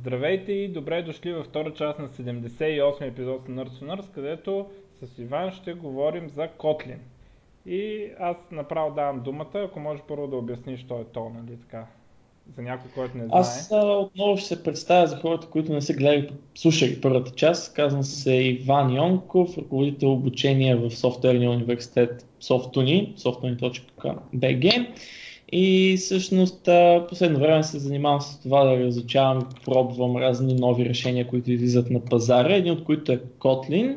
Здравейте и добре дошли във втора част на 78 епизод на Nerds Nerds, където с Иван ще говорим за Kotlin. И аз направо давам думата, ако може първо да обясниш той е то, нали така, за някой, който не знае. Аз а, отново ще се представя за хората, които не са гледали, слушали първата част. Казвам се Иван Йонков, ръководител обучение в софтуерния университет Softuni, softuni.bg. И всъщност последно време се занимавам с това да разучавам, пробвам разни нови решения, които излизат на пазара, един от които е Kotlin.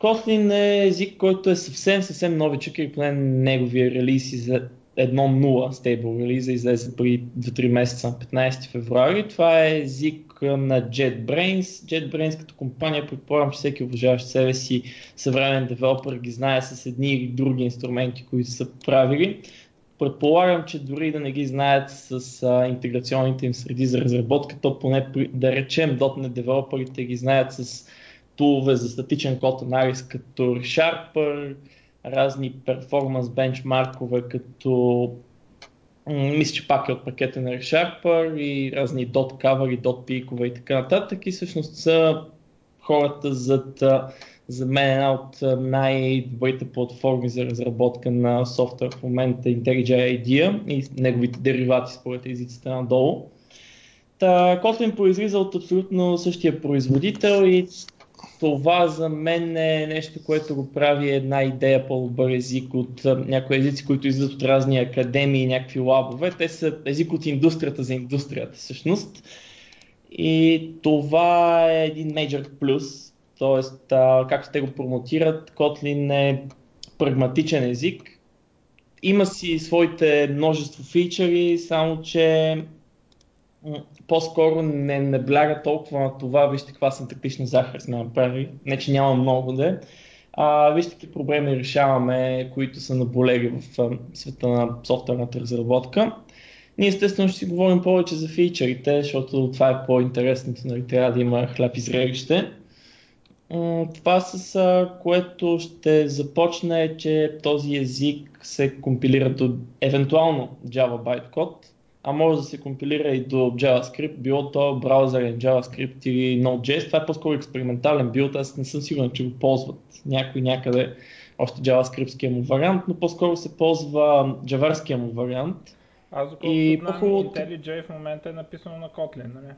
Kotlin е език, който е съвсем, съвсем новичък и поне неговия релиз за 1.0 стейбл релиза излезе при 2-3 месеца на 15 февруари. Това е език на JetBrains. JetBrains като компания, предполагам, че всеки уважаващ себе си съвременен девелопер ги знае с едни или други инструменти, които са правили. Предполагам, че дори да не ги знаят с а, интеграционните им среди за разработка, то поне да речем .NET девелоперите ги знаят с тулове за статичен код анализ като ReSharper, разни перформанс бенчмаркове като мисля, че пак е от пакета на ReSharper и разни. dot cover и. dot и така нататък. И всъщност са хората зад за мен една от най-добрите платформи за разработка на софтуер в момента IntelliJ IDEA и неговите деривати според езиците надолу. Та, Kotlin произлиза от абсолютно същия производител и това за мен е нещо, което го прави една идея по-добър език от някои езици, които излизат от разни академии и някакви лабове. Те са език от индустрията за индустрията всъщност. И това е един major плюс, Тоест, а, както те го промотират, Kotlin е прагматичен език. Има си своите множество фичъри, само че по-скоро не набляга толкова на това, вижте каква синтактична захар сме направили, не че няма много да а, вижте какви проблеми решаваме, които са наболели в света на софтуерната разработка. Ние естествено ще си говорим повече за фичърите, защото това е по-интересното, нали, трябва да има хляб и зрелище. Това с което ще започне е, че този език се компилира до евентуално Java bytecode, а може да се компилира и до JavaScript, било то браузърен JavaScript или Node.js. Това е по-скоро експериментален билд, аз не съм сигурен, че го ползват някой някъде още JavaScript му вариант, но по-скоро се ползва джаварския му вариант. Аз доколкото и знам, IntelliJ в момента е написано на Kotlin, нали?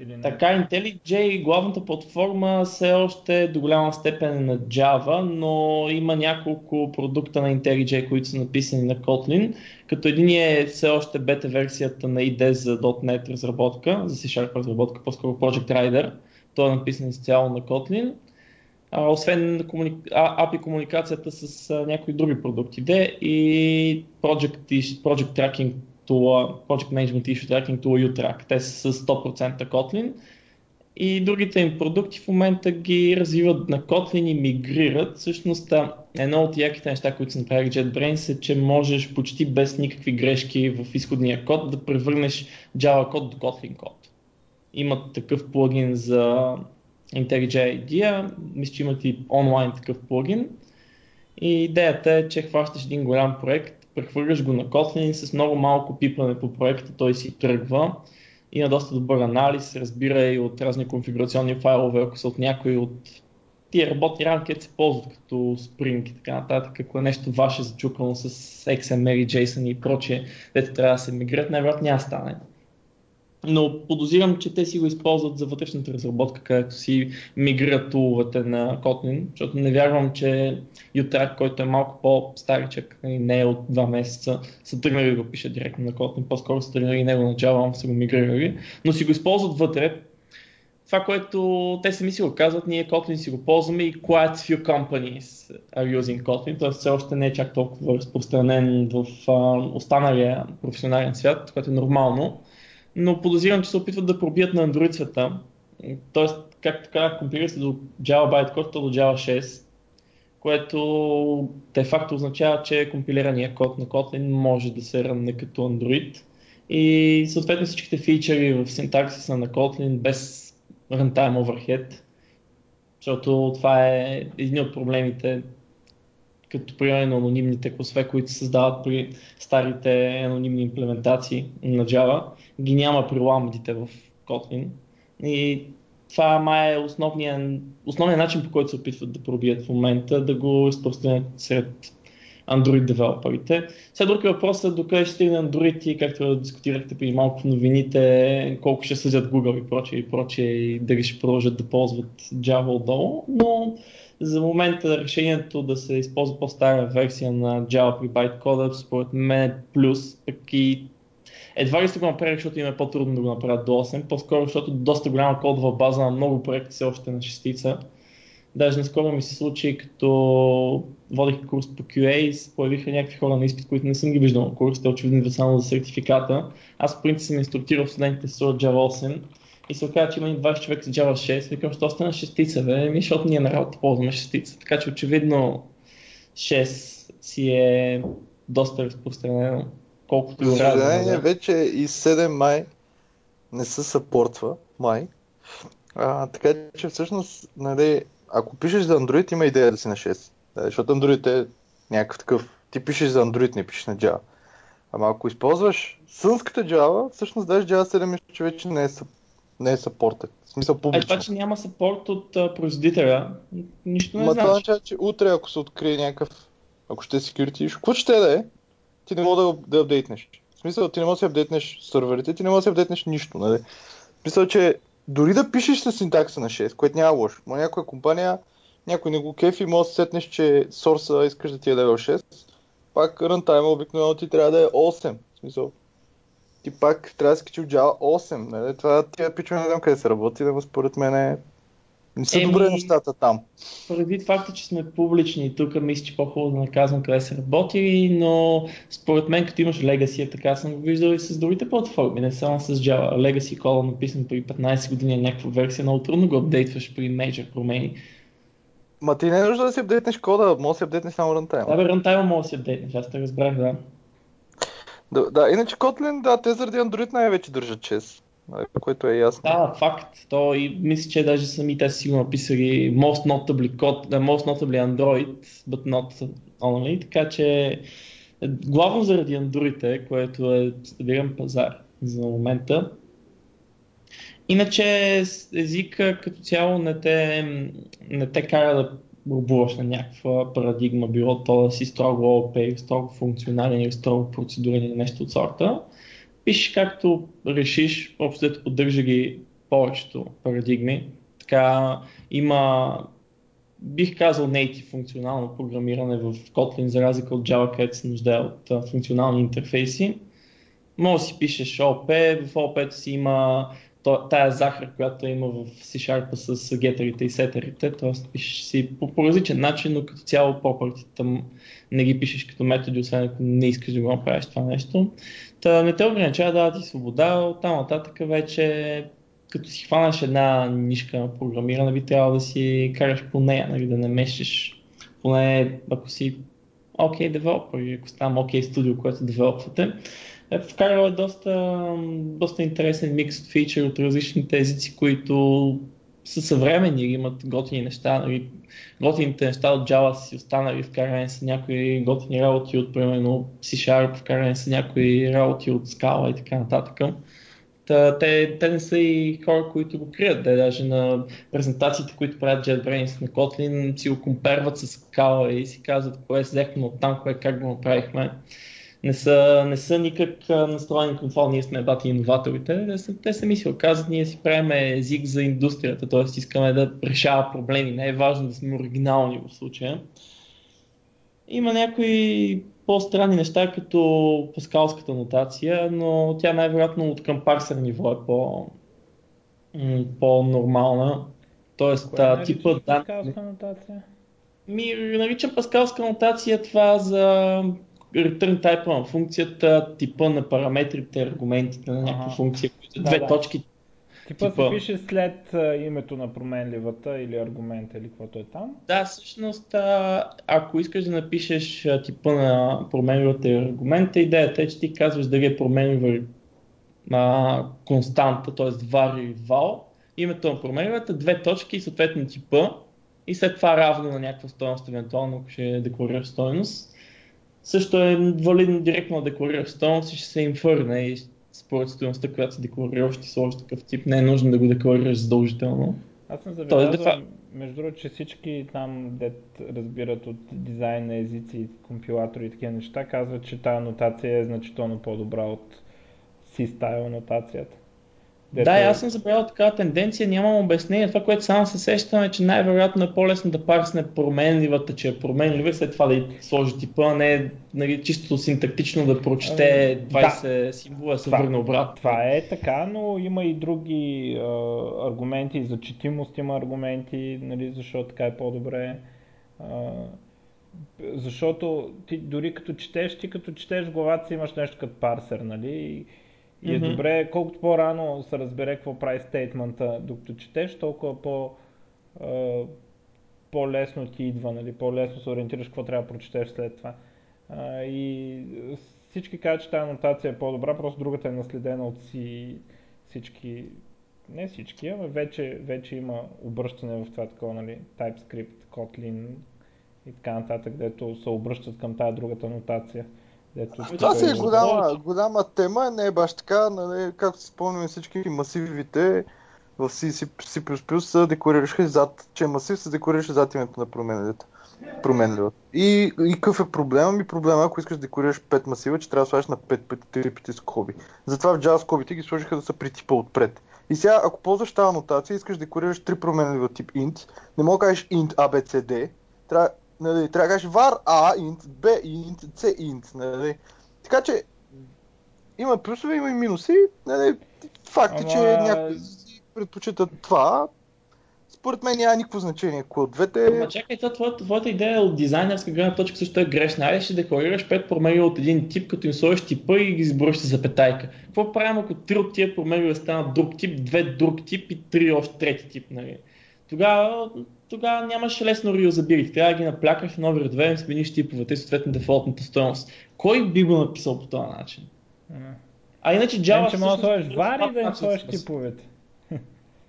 Или не? Така, IntelliJ, главната платформа все още е до голяма степен е на Java, но има няколко продукта на IntelliJ, които са написани на Kotlin, като един е все още бета версията на IDE за .NET разработка, за C-Sharp разработка, по-скоро Project Rider. Той е написан изцяло на Kotlin. А, освен комуни... API комуникацията с а, някои други продукти, де и Project, Project Tracking tool, Project Management Issue Tracking Tool UTrack. Те са с 100% Kotlin и другите им продукти в момента ги развиват на Kotlin и мигрират. Всъщност едно от яките неща, които са направили JetBrains е, че можеш почти без никакви грешки в изходния код да превърнеш Java код до Kotlin код. Имат такъв плагин за IntelliJ IDEA, мисля, че имат и онлайн такъв плагин. И идеята е, че хващаш един голям проект прехвърляш го на Kotlin с много малко пипане по проекта, той си тръгва. Има доста добър анализ, разбира и от разни конфигурационни файлове, ако са от някои от тия работни рамки, се ползват като Spring и така нататък, ако е нещо ваше зачукано с XML JSON и прочее, дето трябва да се мигрират, най-вероятно няма стане но подозирам, че те си го използват за вътрешната разработка, където си мигрират туловете на Kotlin, защото не вярвам, че Utrak, който е малко по-старичък, нали, не е от два месеца, са тръгнали да го пишат директно на Kotlin, по-скоро са тръгнали него на Java, са го мигрирали, но си го използват вътре. Това, което те сами си го казват, ние Kotlin си го ползваме и quite few companies are using Kotlin, т.е. все още не е чак толкова разпространен в останалия професионален свят, което е нормално но подозирам, че се опитват да пробият на Android света. Тоест, както казах, компилира се до Java Bytecode, до Java 6, което де факто означава, че компилираният код на Kotlin може да се рънне като Android. И съответно всичките фичери в синтаксиса на Kotlin без runtime overhead, защото това е един от проблемите като примерно анонимните класове, които се създават при старите анонимни имплементации на Java, ги няма при ламдите в Kotlin. И това май е основният, основният начин по който се опитват да пробият в момента, да го разпространят сред Android девелоперите. Сега друг е въпросът докъде ще стигне Android и както дискутирахте преди малко новините, колко ще съдят Google и прочее и прочее и дали ще продължат да ползват Java отдолу, но за момента решението да се използва по-стара версия на Java при bytecode според мен е плюс, пък и едва ли сте го направили, защото им е по-трудно да го направят до 8, по-скоро защото доста голяма кодова база на много проекти все още на шестица. Даже наскоро ми се случи, като водих курс по QA се появиха някакви хора на изпит, които не съм ги виждал на курс, те очевидно идват само за сертификата. Аз по принцип съм инструктирал студентите с Java 8 и се оказа, че има 20 човека с Java 6. Викам, що остана шестица, бе? Ми, защото ние на работа ползваме шестица. Така че очевидно 6 си е доста разпространено. Колкото и да вече и 7 май не се съпортва, май. А, така че всъщност, нали, ако пишеш за Android, има идея да си на 6. Да, защото Android е някакъв такъв. Ти пишеш за Android, не пишеш на Java. Ама ако използваш сънската Java, всъщност даже Java 7 мисля, че вече не е, не е съпортът. В смисъл публично. Е, това, че няма съпорт от а, производителя, нищо не Ма значи. това означава, че утре, ако се открие някакъв, ако ще security, какво ще да е, ти не мога да, да апдейтнеш. В смисъл, ти не можеш да апдейтнеш сървърите, ти не можеш да апдейтнеш нищо, нали? В смисъл, че дори да пишеш с синтакса на 6, което няма лошо, но някоя компания, някой не го кефи, може да сетнеш, че сорса искаш да ти е level 6, пак рънтайма обикновено ти трябва да е 8. В смисъл, ти пак трябва да си качил Java 8. Нали? Това тия пичове не знам къде се работи, но според мен е... не са Еми, добре нещата там. Предвид факта, че сме публични, тук мисля, че по-хубаво да наказвам къде са работили, но според мен като имаш Legacy, така съм го виждал и с другите платформи, не само с Java. Legacy кода написан преди 15 години е някаква версия, много трудно го апдейтваш при major промени. Ма ти не е нужда да си апдейтнеш кода, може да си апдейтнеш само рънтайма. Да, бе, рантайма може да си апдейтнеш, аз те разбрах, да. Да, да, иначе Kotlin, да, те заради Android най-вече държат 6, нали, което е ясно. Да, факт. То и мисля, че даже сами те си го написали most notably, code, most notably Android, but not only, така че е, главно заради Android което е стабилен пазар за момента. Иначе езика като цяло не те, не те кара да обуваш на някаква парадигма, било то да си строго или строго функционален или строго процедурен или нещо от сорта. Пишеш както решиш, общо поддържа ги повечето парадигми. Така има, бих казал, native функционално програмиране в Kotlin, за разлика от Java, където се нуждае от функционални интерфейси. Може да си пишеш OP, в OP си има тая захар, която има в C-Sharp с гетерите и сетерите, т.е. пишеш си по, по различен начин, но като цяло property не ги пишеш като методи, освен ако не искаш да го направиш това нещо. Та не те ограничава, дава ти свобода, оттам нататък вече като си хванеш една нишка на програмиране, би трябвало да си караш по нея, нали, да не мешиш, поне ако си окей okay, девелопер ако ставам окей okay студио, което девелопвате. Е, вкарал е доста, доста интересен микс от фичър от различните езици, които са съвременни имат готини неща. Нали, готините неща от Java си останали, вкарани са някои готини работи от, примерно, C-Sharp, вкарани са някои работи от Scala и така нататък. Та, те, те не са и хора, които го крият. Те даже на презентациите, които правят JetBrains на Kotlin, си го комперват с Scala и си казват кое взехме от там, кое как го направихме не са, не са никак настроени към това, ние сме бати иноваторите, те, са, те сами си оказват, ние си правим език за индустрията, т.е. искаме да решава проблеми, не е важно да сме оригинални в случая. Има някои по-странни неща, като паскалската нотация, но тя най-вероятно от към парсер ниво е по, по-нормална. Тоест, Кое типа. Паскалска нотация? Ми наричам паскалска нотация това за return type на функцията, типа на параметрите, аргументите на някаква функция, които две да. точки. Типа, Типа- се пише след а, името на променливата или аргумента или каквото е там. Да, всъщност, а, ако искаш да напишеш а, типа на променливата и аргумента, идеята е, че ти казваш дали е променлива а, константа, т.е. var или val, името на променливата, две точки и съответно типа и след това равно на някаква стоеност, евентуално ако ще декларираш стоеност. Също е валидно директно да декларираш стоеност и ще се инфърне и според стоеността, която се декларира, ще сложиш такъв тип. Не е нужно да го декларираш задължително. Аз съм е забелязал, дефа- между другото, че всички там, дет разбират от дизайн на езици, компилатори и такива неща, казват, че тази нотация е значително по-добра от C-style нотацията. Дето Да, е- аз съм забелязал такава тенденция, нямам обяснение. Това, което само се сещам е, че най-вероятно е по-лесно да парсне променливата, че е променлива и след това да й сложи типа, а не нали, чисто синтактично да прочете Ами, 20 символа и се Това- върне обратно. Това е така, но има и други а, аргументи, за четимост има аргументи, нали, защо така е по-добре. А, защото ти дори като четеш, ти като четеш главата си имаш нещо като парсер, нали? И, е добре, колкото по-рано се разбере какво прави стейтмента, докато четеш, толкова по, а, по-лесно ти идва, нали? по-лесно се ориентираш какво трябва да прочетеш след това. А, и всички казват, че тази анотация е по-добра, просто другата е наследена от си всички, не всички, ама вече, вече има обръщане в това такова, нали, TypeScript, Kotlin и така нататък, дето се обръщат към тази другата анотация. Дето Ами Това си е голяма, голяма тема, не е баш така, нали, както си спомняме всички масивите в C, C, се декларираше зад, че е масив се декларираше зад името на променливата. променлива. И, и какъв е проблема? Ми проблема, ако искаш да декорираш 5 масива, че трябва да сложиш на 5 пъти, 3 пъти скоби. Затова в Java скобите ги сложиха да са при типа отпред. И сега, ако ползваш тази анотация, искаш да декорираш 3 променлива тип int, не мога да кажеш int abcd, трябва, нали, трябва да кажеш var a int, b int, c int, нали. Така че, има плюсове, има и минуси. Нали, факт е, че Ама- някои си предпочитат това. Според мен няма никакво значение кое от двете. Ама чакай, това, твоята, твоята идея от дизайнерска гледна точка също е грешна. Айде ще декларираш 5 промени от един тип, като им сложиш типа и ги изброиш с запетайка. Какво правим, ако 3 от тия промени станат друг тип, 2 друг тип и 3 още трети тип? Нали? Тогава, тогава нямаш лесно реюзабилити. Трябва да ги наплякаш в нови редове, им смениш типовете и съответно дефолтната стоеност. Кой би го написал по този начин? А иначе Java Иначе може да сложиш var и да им сложиш типовете.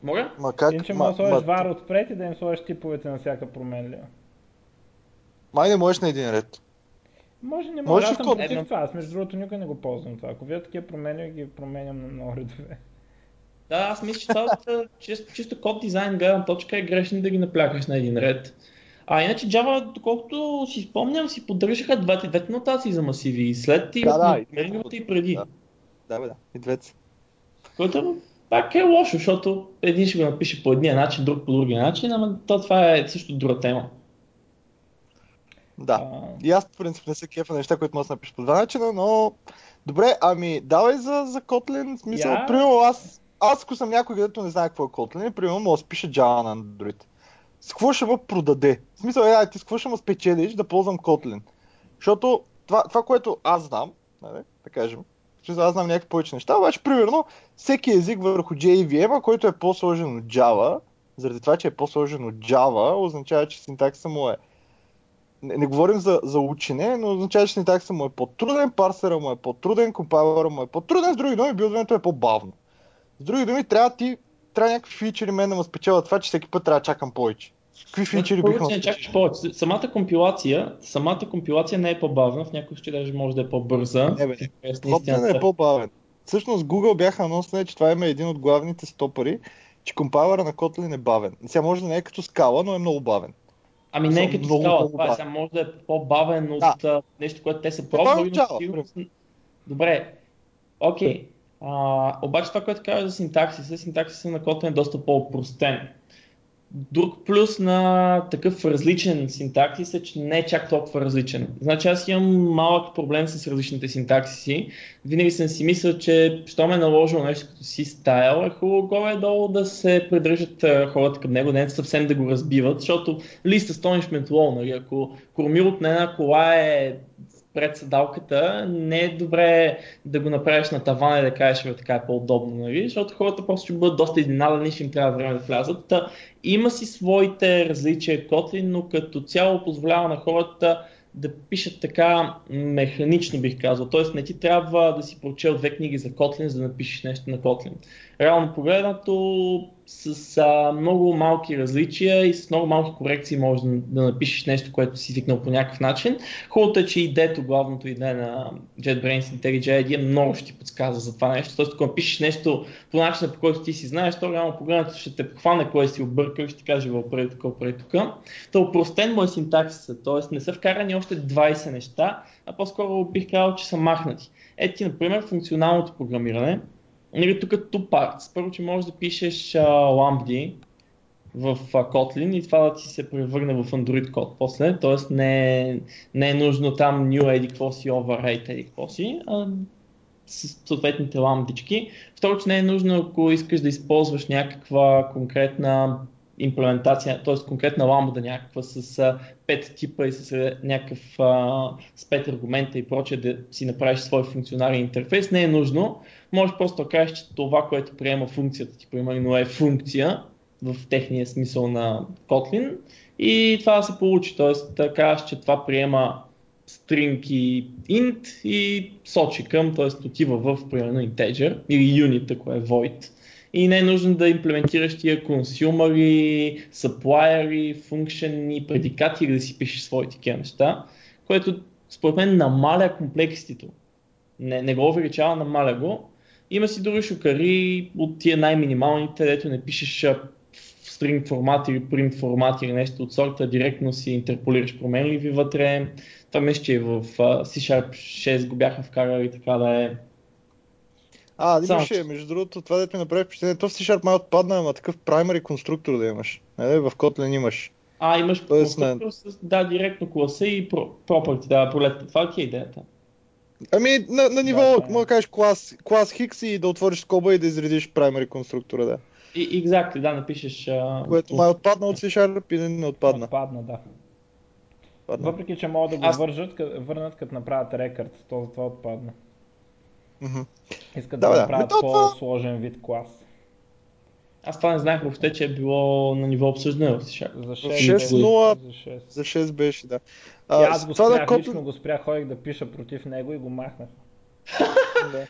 Мога? Ма как? Иначе може да сложиш var отпред и да им сложиш типовете на всяка променлива. Май не можеш на един ред. Може, не Може може. и Аз съм против Едно- това. Аз между другото никой не го ползвам това. Ако видя такива промени, ги променям на много редове. Да, аз мисля, че това от а, чисто, чисто код дизайн гледна точка е грешно да ги наплякаш на един ред. А иначе Java, доколкото си спомням, си поддържаха двете, двете нотации за масиви. И след и Да, да, и и преди. Да. Да, бе, да. И двете. Което пак е лошо, защото един ще го напише по едния начин, друг по другия начин, ама то това е също друга тема. Да. А, И аз, по принцип, не се кефа неща, които може да напишеш по два начина, но... Добре, ами, давай за, за Kotlin. В Смисъл, Я- примерно, аз, аз ако съм някой, където не знае какво е Kotlin, примерно, мога да спиша Java на Android. С какво ще ме продаде? В смисъл, е, ти с какво ще ме спечелиш да ползвам Kotlin? Защото това, това което аз знам, нали, да кажем, смисъл, аз знам някакви повече неща, обаче, примерно, всеки език върху JVM, който е по-сложен от Java, заради това, че е по-сложен от Java, означава, че синтакса му е не, не говорим за, за учене, но означава, че синтакса му е по-труден, парсера му е по-труден, компайлера му е по-труден, с други думи, билдването е по-бавно. С други думи, трябва ти, трябва някакви фичери мен да ме спечелят това, че всеки път трябва да чакам повече. Какви фичери биха първо, ме че не чакаш повече. Самата компилация, самата компилация не е по-бавна, в някои случаи даже може да е по-бърза. Не, бе, не. Тоест, Kotlin е по-бавен. Всъщност Google бяха анонсали, че това има един от главните стопъри, че компайлера на Kotlin е бавен. Сега може да не е като скала, но е много бавен. Ами не е като много, скала, много това е, сега може да е по-бавен от а, нещо, което те са е пробвали, но. Добре, окей. А, обаче това, което казваш за синтаксиса, синтаксиса на Kotlin е доста по-простен. Друг плюс на такъв различен синтаксис е, че не е чак толкова различен. Значи аз имам малък проблем с различните синтаксиси. Винаги съм си мислил, че що ме е наложило нещо като си стайл, е хубаво горе-долу да се придържат хората към него, не съвсем да го разбиват, защото лист astonishment low, нали? ако кормилото на една кола е пред седалката, не е добре да го направиш на тавана и да кажеш, бе, така е по-удобно, нали? защото хората просто ще бъдат доста изненадани, ще им трябва време да влязат. Та, има си своите различия Kotlin, но като цяло позволява на хората да пишат така механично, бих казал. Тоест не ти трябва да си прочел две книги за Kotlin, за да напишеш нещо на Kotlin. Реално погледнато с а, много малки различия и с много малки корекции можеш да, да напишеш нещо, което си викнал по някакъв начин. Хубавото е, че идето, главното иде на JetBrains IntelliJ ID е много ще ти подсказва за това нещо. Тоест, ако напишеш нещо по начина, по който ти си знаеш, то реално погледнато ще те хване кое си объркал и ще ти каже въпреди тук, въпреди тук. Та упростен му е синтаксиса, т.е. не са вкарани още 20 неща, а по-скоро бих казал, че са махнати. Ето ти, например, функционалното програмиране, Нали, тук two parts. Първо, че можеш да пишеш uh, lambda в uh, Kotlin и това да ти се превърне в Android код после, т.е. Не, не е нужно там new еди какво си, override еди какво си, а с съответните ламдички. Второ, че не е нужно, ако искаш да използваш някаква конкретна имплементация, т.е. конкретна ламбда някаква с 5 типа и с някакъв а, с 5 аргумента и прочее да си направиш свой функционален интерфейс, не е нужно. Може просто да кажеш, че това, което приема функцията ти, примерно е функция в техния смисъл на Kotlin и това да се получи. Т.е. да кажеш, че това приема string и int и сочи към, т.е. отива в примерно integer или unit, ако е void и не е нужно да имплементираш тия консюмери, supplier, функшени, предикати или да си пишеш своите такива неща, което според мен намаля комплекситето. Не, не го увеличава, намаля го. Има си други шукари от тия най-минималните, дето не пишеш в string формат или print формат или нещо от сорта, директно си интерполираш променливи вътре. Това мисля, че в C-Sharp 6 го бяха вкарали така да е а, имаше, между другото, това да ми направи впечатление. То в C-Sharp май отпадна, ама такъв primary конструктор да имаш. Не, в Kotlin имаш. А, имаш Тоест, конструктор не... с, да, директно класа и property, да, полета. Това е идеята. Ами, на, на ниво, да, мога да кажеш клас, клас Хикс и да отвориш скоба и да изредиш primary конструктора, да. И, exactly, да, напишеш... Uh... Което май отпадна от C-Sharp и не отпадна. Отпадна, да. Отпадна. Въпреки, че могат да го Аз... вържат, върнат, като направят рекърд, то затова отпадна. Mm-hmm. Искат да, да, да направят да, по-сложен вид клас. Аз това не знаех въобще, че е било на ниво обсъждане в C За 6, 6 за 6. За 6 беше, да. А, аз го спрях, да, лично го спрях, ходих да пиша против него и го махнах. да.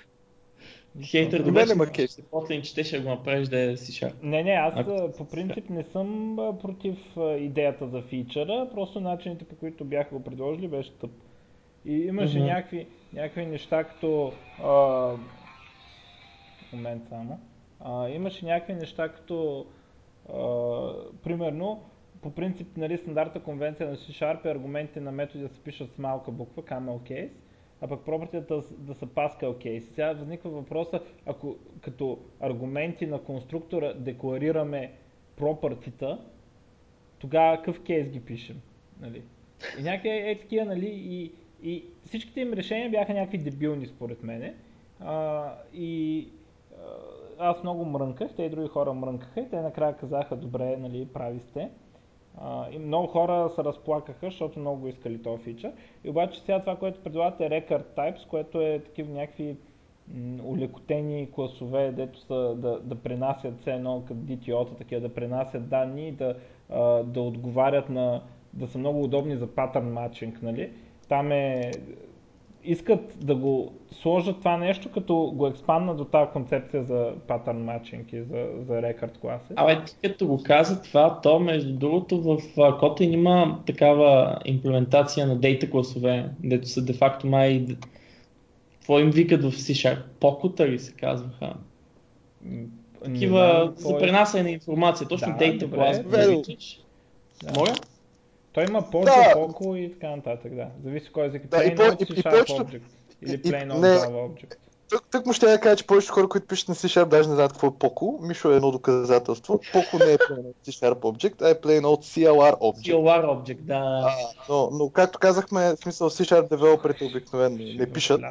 Хейтър, добре, че Маркеш. Котлин, че ще го направиш да е C Не, не, аз Ако... по принцип не съм против идеята за фичъра, просто начините по които бяха го предложили беше тъп. И имаше mm-hmm. някакви, някакви неща, като... А, момент само. А, имаше някакви неща, като... А, примерно, по принцип, нали, стандарта конвенция на C-Sharp е аргументите на методи да се пишат с малка буква, camel case, а пък пропъртията да, са Pascal case. Сега възниква въпроса, ако като аргументи на конструктора декларираме пропъртита, тогава какъв кейс ги пишем? Нали? И някакви е такива, нали, и, и всичките им решения бяха някакви дебилни според мене. А, и аз много мрънках, те и други хора мрънкаха и те накрая казаха, добре, нали, прави сте. А, и много хора се разплакаха, защото много искали този фичър. И обаче сега това, което предлагате е Record Types, което е такива някакви улекотени класове, дето са да, да пренасят все едно като DTO-та, такива да пренасят данни да, а, да отговарят на, да са много удобни за патърн матчинг, нали? Там е искат да го сложат това нещо, като го експандна до тази концепция за патърн матчинг и за, за рекорд класи. Абе, ти като го каза това, то между другото в Kotlin има такава имплементация на дейта класове, дето са де-факто май... Какво им викат в C-Sharp? Покота ли се казваха? Такива за е. пренасяне на информация, точно да, дейта клас. Да. Моля? Той има Порто, да. Poco и така нататък, да. Зависи кой език. Да, plain old C-Sharp Object. Или Plain Old Java Object. Тук, тук му ще я кажа, че повечето хора, които пишат на C-Sharp, даже не знаят какво е Poco. Мишо е едно доказателство. Poco не е Plain Old C-Sharp Object, а е Plain Old CLR Object. CLR Object, да. А, но, но, както казахме, в смисъл C-Sharp девелоперите обикновено не пишат.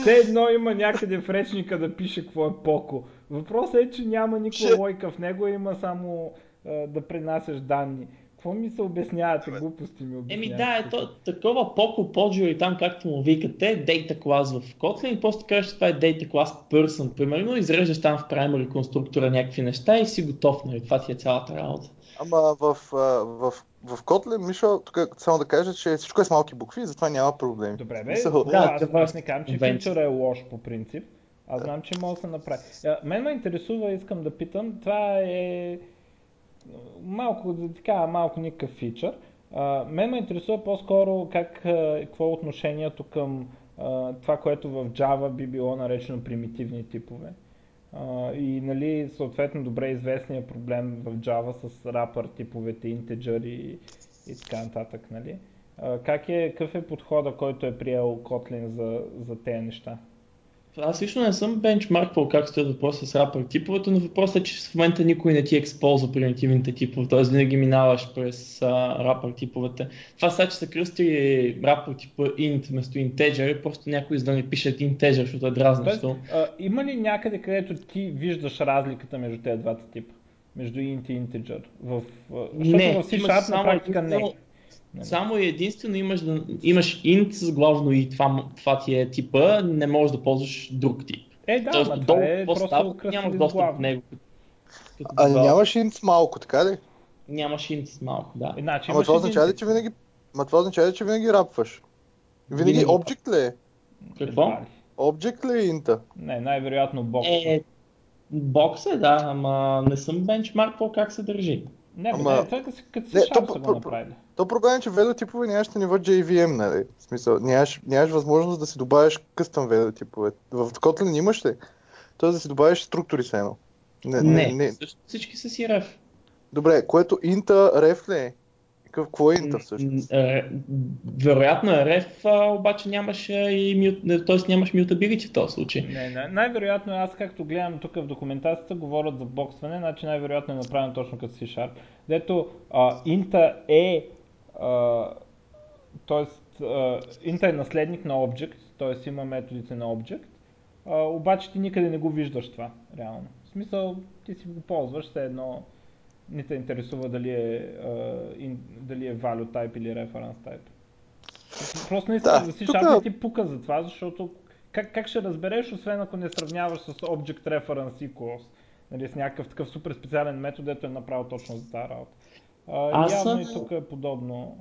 Все едно има някъде в речника да пише какво е Поко. Въпросът е, че няма никаква лойка в него, има само да пренасяш данни. Какво ми се обяснявате? Глупости ми обяснявате. Еми да, е то, такова поко поджо там, както му викате, Data Class в Kotlin и после кажеш, че това е Data Class Person, примерно, изреждаш там в primary конструктора някакви неща и си готов, нали? Това ти е цялата работа. Ама в, в, в Kotlin, Мишо, тук само да кажа, че всичко е с малки букви, затова няма проблеми. Добре, бе, хубаво, Да, аз, това аз не казвам, че фичъра е лош по принцип. Аз знам, че може да се направи. Мен ме интересува, искам да питам, това е малко, така, малко никакъв фичър. Мен ме интересува по-скоро как, какво е отношението към това, което в Java би било наречено примитивни типове. И нали, съответно добре известния проблем в Java с рапър типовете, integer и, и така нататък. Нали? Как е, какъв е подхода, който е приел Kotlin за, за тези неща? Аз лично не съм бенчмарквал как стоят въпроса с рапър типовете, но въпросът е, че в момента никой не ти ексползва примитивните типове, т.е. винаги минаваш през а, рапър типовете. Това сега, че са кръстили рапър типа int вместо integer, е просто някой за да не пишат integer, защото е дразнещо. има ли някъде, където ти виждаш разликата между тези двата типа? Между int и integer? В, защото Не, в C има Sharp на практика не. Нали? Само и единствено имаш, да, имаш int с главно и това, това ти е типа, не можеш да ползваш друг тип. Е, да, Тоест, долу е какво просто става, нямаш достъп до него. Като А нямаш int с малко, така ли? Нямаш int с малко, да. Е, Значи, Ама това означава ли, че винаги... Ма това означава ли, че винаги рапваш? Винаги Винаги. object ли е? Какво? Object ли е инта? Не, най-вероятно бокс. Е, бокс е, да, ама не съм бенчмарквал как се държи. Не, бе, ама- не, това е като- като Не, C то по- са го по- направили. То проблем е, че value типове нямаш на ниво JVM, нали? В смисъл, нямаш, нямаш възможност да си добавиш къстъм value типове. В Kotlin имаш ли? Тоест да си добавиш структури с едно. Не, не, не. Също всички са си реф. Добре, което инта реф ли е? Какъв, какво е инта всъщност? Е, Вероятно е реф, а, обаче нямаш и мют, т.е. нямаш mutability в този случай. Не, не, най-вероятно аз както гледам тук в документацията говорят за боксване, значи най-вероятно е направено точно като C-Sharp. Дето а, инта е Тоест, инта е наследник на Object, т.е. има методите на Object, обаче ти никъде не го виждаш това, реално. В смисъл, ти си го ползваш, все едно не те интересува дали е, дали е value type или reference type. Просто наистина Да, си тука- шапне ти пука за това, защото как, как ще разбереш, освен ако не сравняваш с Object Reference Equals, нали, с някакъв такъв супер специален метод, дето е направил точно за тази работа. А, Аз явно съм- и тук е подобно.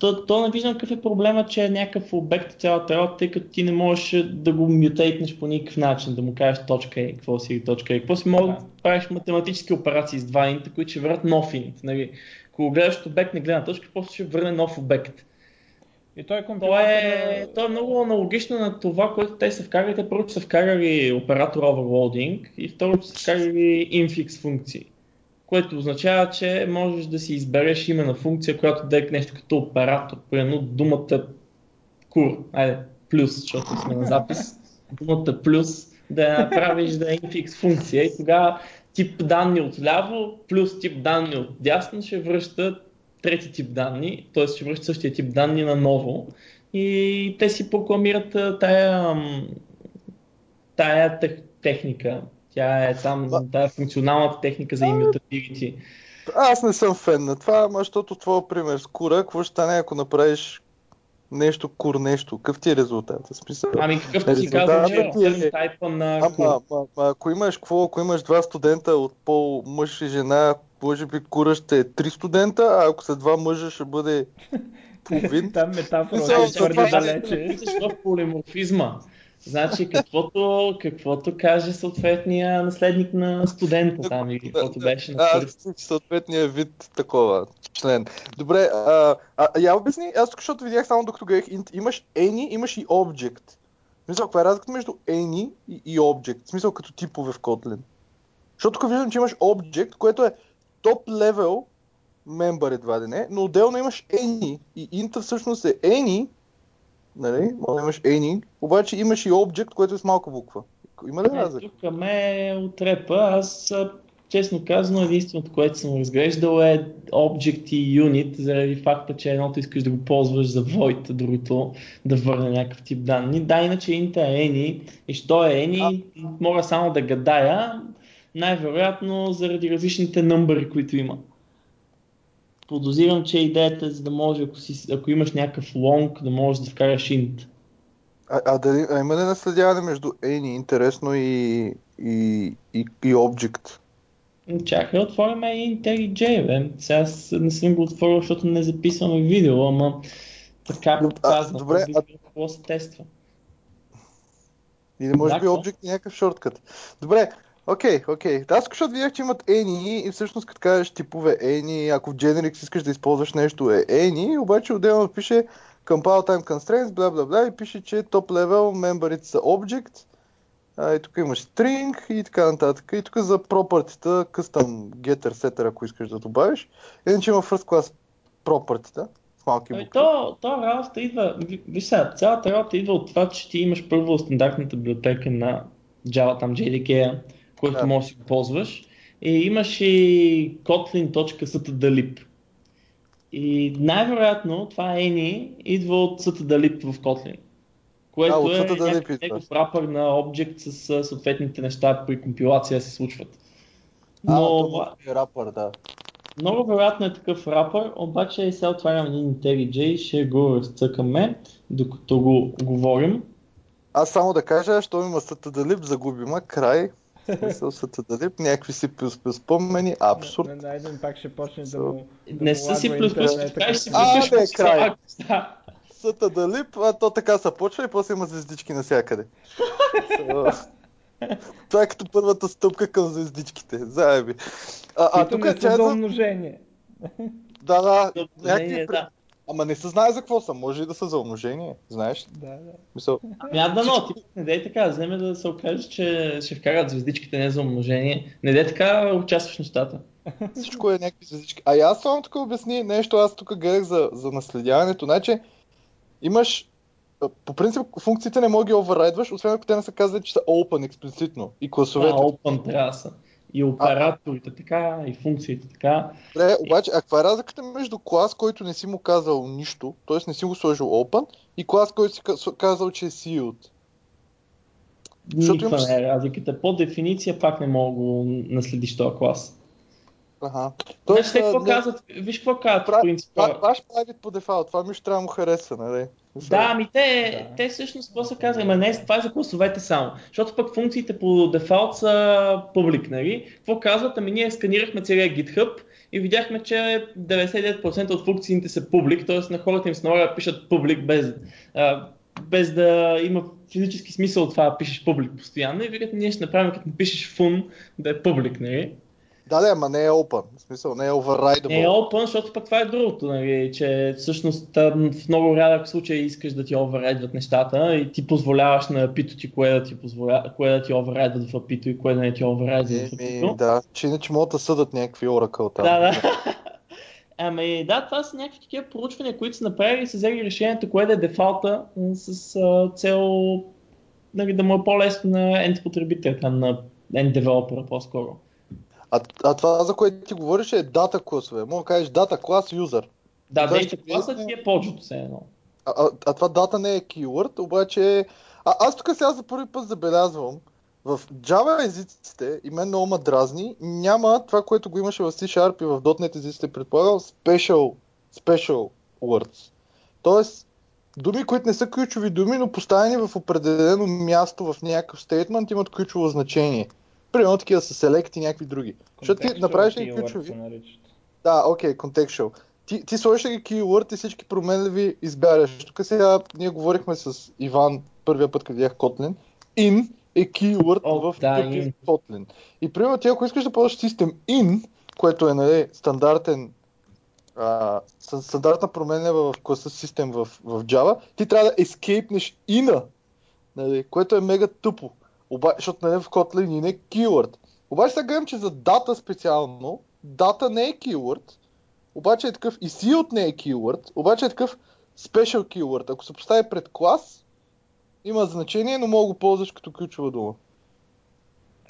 То, то не виждам какъв е проблема, че е някакъв обект цялата работа, тъй като ти не можеш да го мютейтнеш по никакъв начин, да му кажеш точка е, какво си точка е. Какво си може да Да. правиш математически операции с два инта, които ще върнат нов инт. Нали? Ако го гледаш обект не гледна точка, просто ще върне нов обект. И той То компилатора... е, то е много аналогично на това, което те са вкарали. Те първо са вкарали оператор overloading и второ са вкарали infix функции. Което означава, че можеш да си избереш име на функция, която да е нещо като оператор. Примерно думата кур, айде, плюс, защото сме на запис. Думата плюс да я направиш да е infix функция и тогава тип данни отляво плюс тип данни от дясно ще връща трети тип данни, т.е. ще връща същия тип данни наново и те си прокламират тая, тая тех, техника. Тя е там, тая функционалната техника за immutability. Аз не съм фен на това, ама защото твоя пример с кура, какво ще стане ако направиш нещо кур нещо? Какъв ти е резултат? Смисъл, Ами какъвто си Резултатът казва, че е- е тайпа на Ама, кур. ама, ама, ако имаш какво, ако имаш два студента от пол мъж и жена, може би кура ще е три студента, а ако са два мъжа ще бъде половин. Там метафора е твърде е- далече. В полиморфизма. Значи каквото, каквото каже съответния наследник на студента там или каквото беше на А, първи. съответния вид такова член. Добре, а, а, я обясни, аз тук, защото видях само докато гледах, имаш any, имаш и object. Смисъл, каква е разликата между any и, и object? В смисъл, като типове в Kotlin. Защото тук виждам, че имаш object, което е топ level member едва да не, но отделно имаш any. И int всъщност е any, нали, може да имаш any, обаче имаш и object, което е с малка буква. Има ли Е, разлика? тук ме отрепа. Аз честно казано единственото, което съм разглеждал е Object и Unit, заради факта, че едното искаш да го ползваш за void, другото да върне някакъв тип данни. Да, иначе Int е any и що е any, мога само да гадая, най-вероятно заради различните нъмбъри, които има. Подозирам, че идеята е за да може, ако, си, ако имаш някакъв long, да можеш да вкараш int. А, а, дали, а има ли наследяване между any, интересно и, и, и, и object? Чакай, отворим IntelliJ, бе. Сега аз не съм го отворил, защото не записваме видео, ама така Доб- а, показва. добре, а- какво се тества. Или може Да, би object е някакъв шорткът. Добре, окей, окей. Аз защото видях, че имат any и всъщност като кажеш типове any, ако в Generics искаш да използваш нещо е any, обаче отделно пише compile time constraints, бла бла бла и пише, че top level memberите са object, а, и тук имаш string и така нататък. И тук за property-та, custom getter, setter, ако искаш да добавиш. Иначе има first class property-та, с малки Ами букви. то, то работа идва, ви- виж сега, цялата работа идва от това, че ти имаш първо стандартната библиотека на Java, там JDK, който Да. можеш да ползваш. И имаш и kotlin.stdlib. И най-вероятно това any идва от stdlib в Kotlin. Което А, от е някакъв негов рапър на object с а, съответните неща при компилация се случват. А, Но би е рапър, да. много вероятно е такъв рапър, обаче сега отварям един IntelliJ ще го разцъкаме, докато го говорим. Аз само да кажа, що има Сатадалип, загубима, край. В Смисъл Сатадалип, някакви си спомени, абсурд. На, на един пак ще почне да му... да Не са си плюс плюс, кажеш си А, плюс плюс, край. Да. Сатадалип, а то така се почва и после има звездички навсякъде. Това е като първата стъпка към звездичките. Заеби. А, а тук не е са за умножение. Да, да, Не, някакви... не, да. Ама не се знае за какво са. Може и да са за умножение. Знаеш? Да, да. Мисъл, Ами аз да, но, ти не дай така, вземе да се окаже, че ще вкарат звездичките не за умножение. Не дай така участваш в нещата. всичко е някакви звездички. А аз само тук обясни нещо, аз тук гледах за, за наследяването. Значи, имаш по принцип функциите не мога да ги оверрайдваш, освен ако те не са казали, че са open експлицитно и Да, класовете. open трябва да са. И операторите така, и функциите така. Добре, обаче, а каква е разликата между клас, който не си му казал нищо, т.е. не си го сложил open, и клас, който си ка- казал, че е sealed? Защото Никаква имаш- не е разликата. По дефиниция пак не мога го наследиш този клас. Ага. Тоест, те какво не- казват, виж какво казват Пра- принцип. Ваш private по дефалт, това ми ще трябва да му хареса, нали? Да, ами те, Да. те всъщност какво са казали, ама не, това е за класовете само. Защото пък функциите по дефалт са публик, нали? Какво казват? Ами ние сканирахме целия GitHub и видяхме, че 99% от функциите са публик, т.е. на хората им се налага да пишат публик без, а, без да има физически смисъл от това да пишеш публик постоянно и викат, ние ще направим като напишеш фун да е публик, нали? Да, да, ама не е open. В смисъл, не е overrideable. Не е open, защото пък това е другото, нали, че всъщност в много рядък случай искаш да ти оверрайдват нещата и ти позволяваш на пито ти кое да ти, позволя... кое да ти оверрайдват в пито и кое да не ти оверрайдват в Еми, пито. да, че иначе могат да съдат някакви Oracle там. Да, да. Ами да, това са някакви такива проучвания, които са направили и са взели решението, кое да е дефалта с а, цел нали, да му е по-лесно на end потребителя, на end девелопера по-скоро. А, а това, за което ти говориш, е дата класове. Мога да кажеш дата клас юзър. Да, класа влезе- ти е поджото все едно. А, а, а това дата не е keyword, обаче... А, аз тук сега за първи път забелязвам, в Java езиците, и мен много ма дразни, няма това, което го имаше в C-Sharp и в .NET езиците, предполагам, special, special words. Тоест, думи, които не са ключови думи, но поставени в определено място в някакъв стейтмент, имат ключово значение. Примерно такива са select и някакви други. Защото ти направиш ли ключови? Да, окей, okay, contextual. Ти, ти сложиш ли keyword и всички променливи избягаш. Тук сега ние говорихме с Иван първия път, като видях Kotlin. In е keyword О, в да, in. Kotlin. И примерно ти ако искаш да ползваш систем in, което е нали, стандартен а, стандартна променлива в класа систем в, в Java, ти трябва да escape ина, нали, което е мега тъпо. Оба, защото нали, в Kotlin in е keyword. Обаче сега гледам, че за дата специално, дата не е keyword, обаче е такъв и sealed не е keyword, обаче е такъв special keyword. Ако се постави пред клас, има значение, но мога да го ползваш като ключова дума.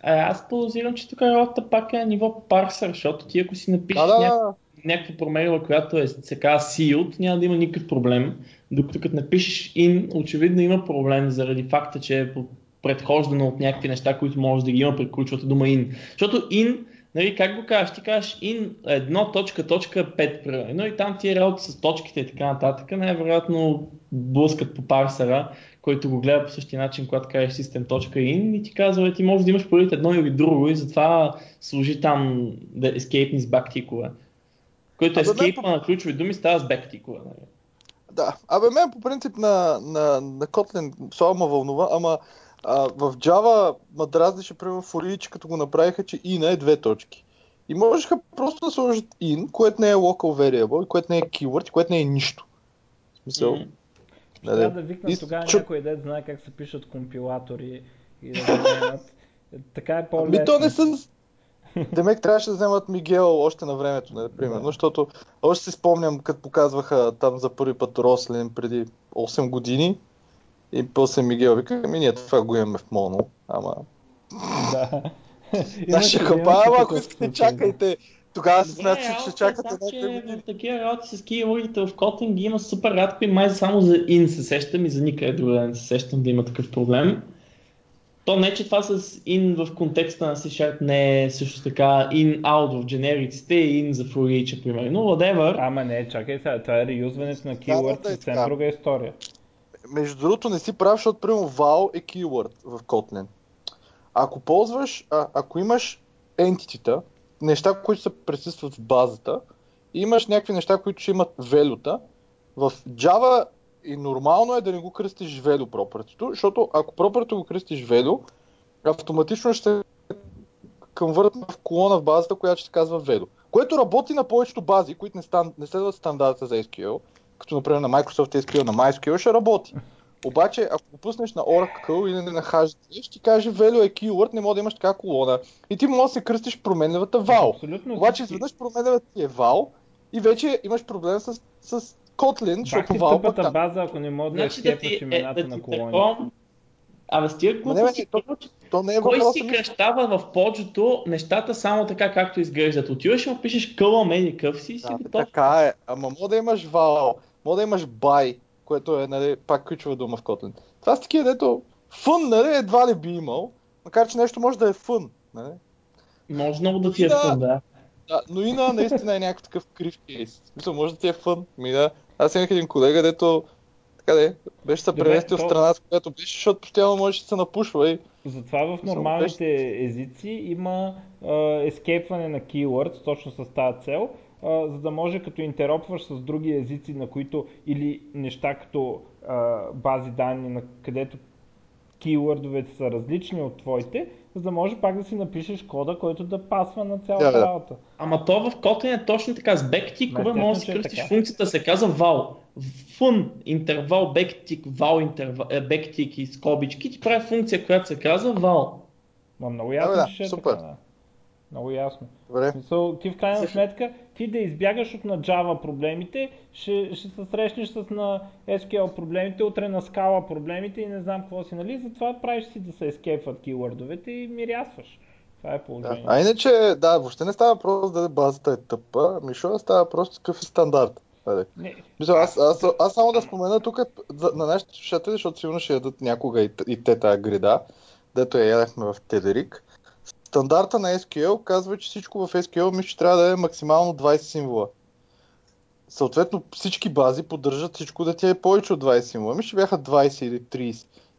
А, аз подозирам, че тук работата пак е на ниво парсър, защото ти ако си напишеш Да, да, някаква, да. някаква променила, която е се казва sealed, няма да има никакъв проблем. Докато като напишеш in, очевидно има проблем заради факта, че е предхождано от някакви неща, които може да ги има при ключовата дума in. Защото in нали, как го кажеш? Ти кажеш in 1.5 примерно и там ти е работа с точките и така нататък, най-вероятно блъскат по парсера, който го гледа по същия начин, когато кажеш system.in и ти казва, ти можеш да имаш предвид едно или друго и затова служи там да escape с бактикове. Който escape на ключови думи става с бактикове. Нали? Да, абе мен по принцип на, на, на Kotlin слава ма вълнува, ама а, в Java ма дразнеше, примерно в Orich, като го направиха, че in е две точки. И можеха просто да сложат in, което не е local variable, което не е keyword, което не е нищо. В смисъл, mm. Ще трябва да викнат тогава чу... някой дет знае как се пишат компилатори и да вземат. Така е по-лесно. Ми то не са... Демек трябваше да вземат Мигел още на времето, нали, примерно, да. защото още си спомням, като показваха там за първи път Рослин преди 8 години и после Мигел вика, ми ние това го имаме в Моно, ама... Да. Ще хапа, ама ако искате, чакайте. Тогава се смята, че ще чакате някакви такива работи с кейвордите в Kotlin ги има супер рядко и май само за in се сещам и за никъде друга не се сещам да има такъв проблем. То не, че това с in в контекста на C-Sharp не е също така in-out в генериците и in за for each, примерно, whatever. Ама не, чакай сега, това е реюзването на keyword, да, съвсем друга история. Между другото не си прав, защото примерно val е keyword в Kotlin. Ако ползваш, а, ако имаш entity неща, които се присъстват в базата, и имаш някакви неща, които ще имат велюта, в Java и нормално е да не го кръстиш value property, защото ако property го кръстиш value, автоматично ще конвъртна в колона в базата, която ще се казва value. Което работи на повечето бази, които не, стан, не следват стандарта за SQL, като например на Microsoft SQL, на MySQL ще работи. Обаче, ако го пуснеш на Oracle или на HDD, ще ти каже value е keyword, не може да имаш така колона. И ти може да се кръстиш променливата val. Абсолютно. Обаче, изведнъж променливата ти е val и вече имаш проблем с, с Kotlin, защото val пък там... база, ако не може да значи ескепваш имената е, да на колони. Абе с тия глупости, то, то не е кой си кръщава в поджото нещата само така както изглеждат. Отиваш и му пишеш къла меди къв си и си да, готов. Така е, ама може да имаш val, може да имаш buy, което е нали, пак ключова дума в Kotlin. Това са такива, дето фън, нали, едва ли би имал, макар че нещо може да е фън. Нали? Може много да ти е фън, да. да. но и на наистина е някакъв такъв крив кейс. Мисля, може да ти е фън. Ми да. Аз имах един колега, дето така де, беше се преместил в страната, която беше, защото постоянно може да се напушва и... Затова в нормалните езици има ескейпване на keywords, точно с тази цел, а, за да може като интеропваш с други езици, на които или неща като а, бази данни, на където кейвордовете са различни от твоите, за да може пак да си напишеш кода, който да пасва на цялата yeah, работа. Ама то в Kotlin е точно така. С бектикове може да си е кръстиш е функцията, се казва val. Фун, интервал, бектик, val, интервал, е, бектик и скобички ти прави функция, която се казва val. Ма много ясно, да, ще е супер. Така, да. Много ясно. Добре. Смисъл, ти в крайна сметка, ти да избягаш от на Java проблемите, ще, ще се срещнеш с на SQL проблемите, утре на Scala проблемите и не знам какво си, нали? Затова правиш си да се ескейпват кейвордовете и мирясваш. Това е положението. Да. А иначе, да, въобще не става просто да базата е тъпа, Мишо става просто какъв е стандарт. Не. Мисля, аз, аз, аз, аз, само да спомена тук на нашите слушатели, защото сигурно ще ядат някога и, и те тази грида, дето я ядахме в Тедерик стандарта на SQL казва, че всичко в SQL мисля, че трябва да е максимално 20 символа. Съответно, всички бази поддържат всичко да ти е повече от 20 символа. Мисля, че бяха 20 или 30.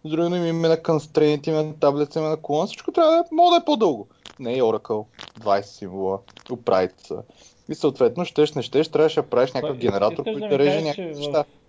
С други думи, име на constraint, име на таблица, име на колон, всичко трябва да е, може да е по-дълго. Не е Oracle, 20 символа, оправите се. И съответно, щеш, не щеш, трябваше да правиш някакъв генератор, който да реже някакви неща. В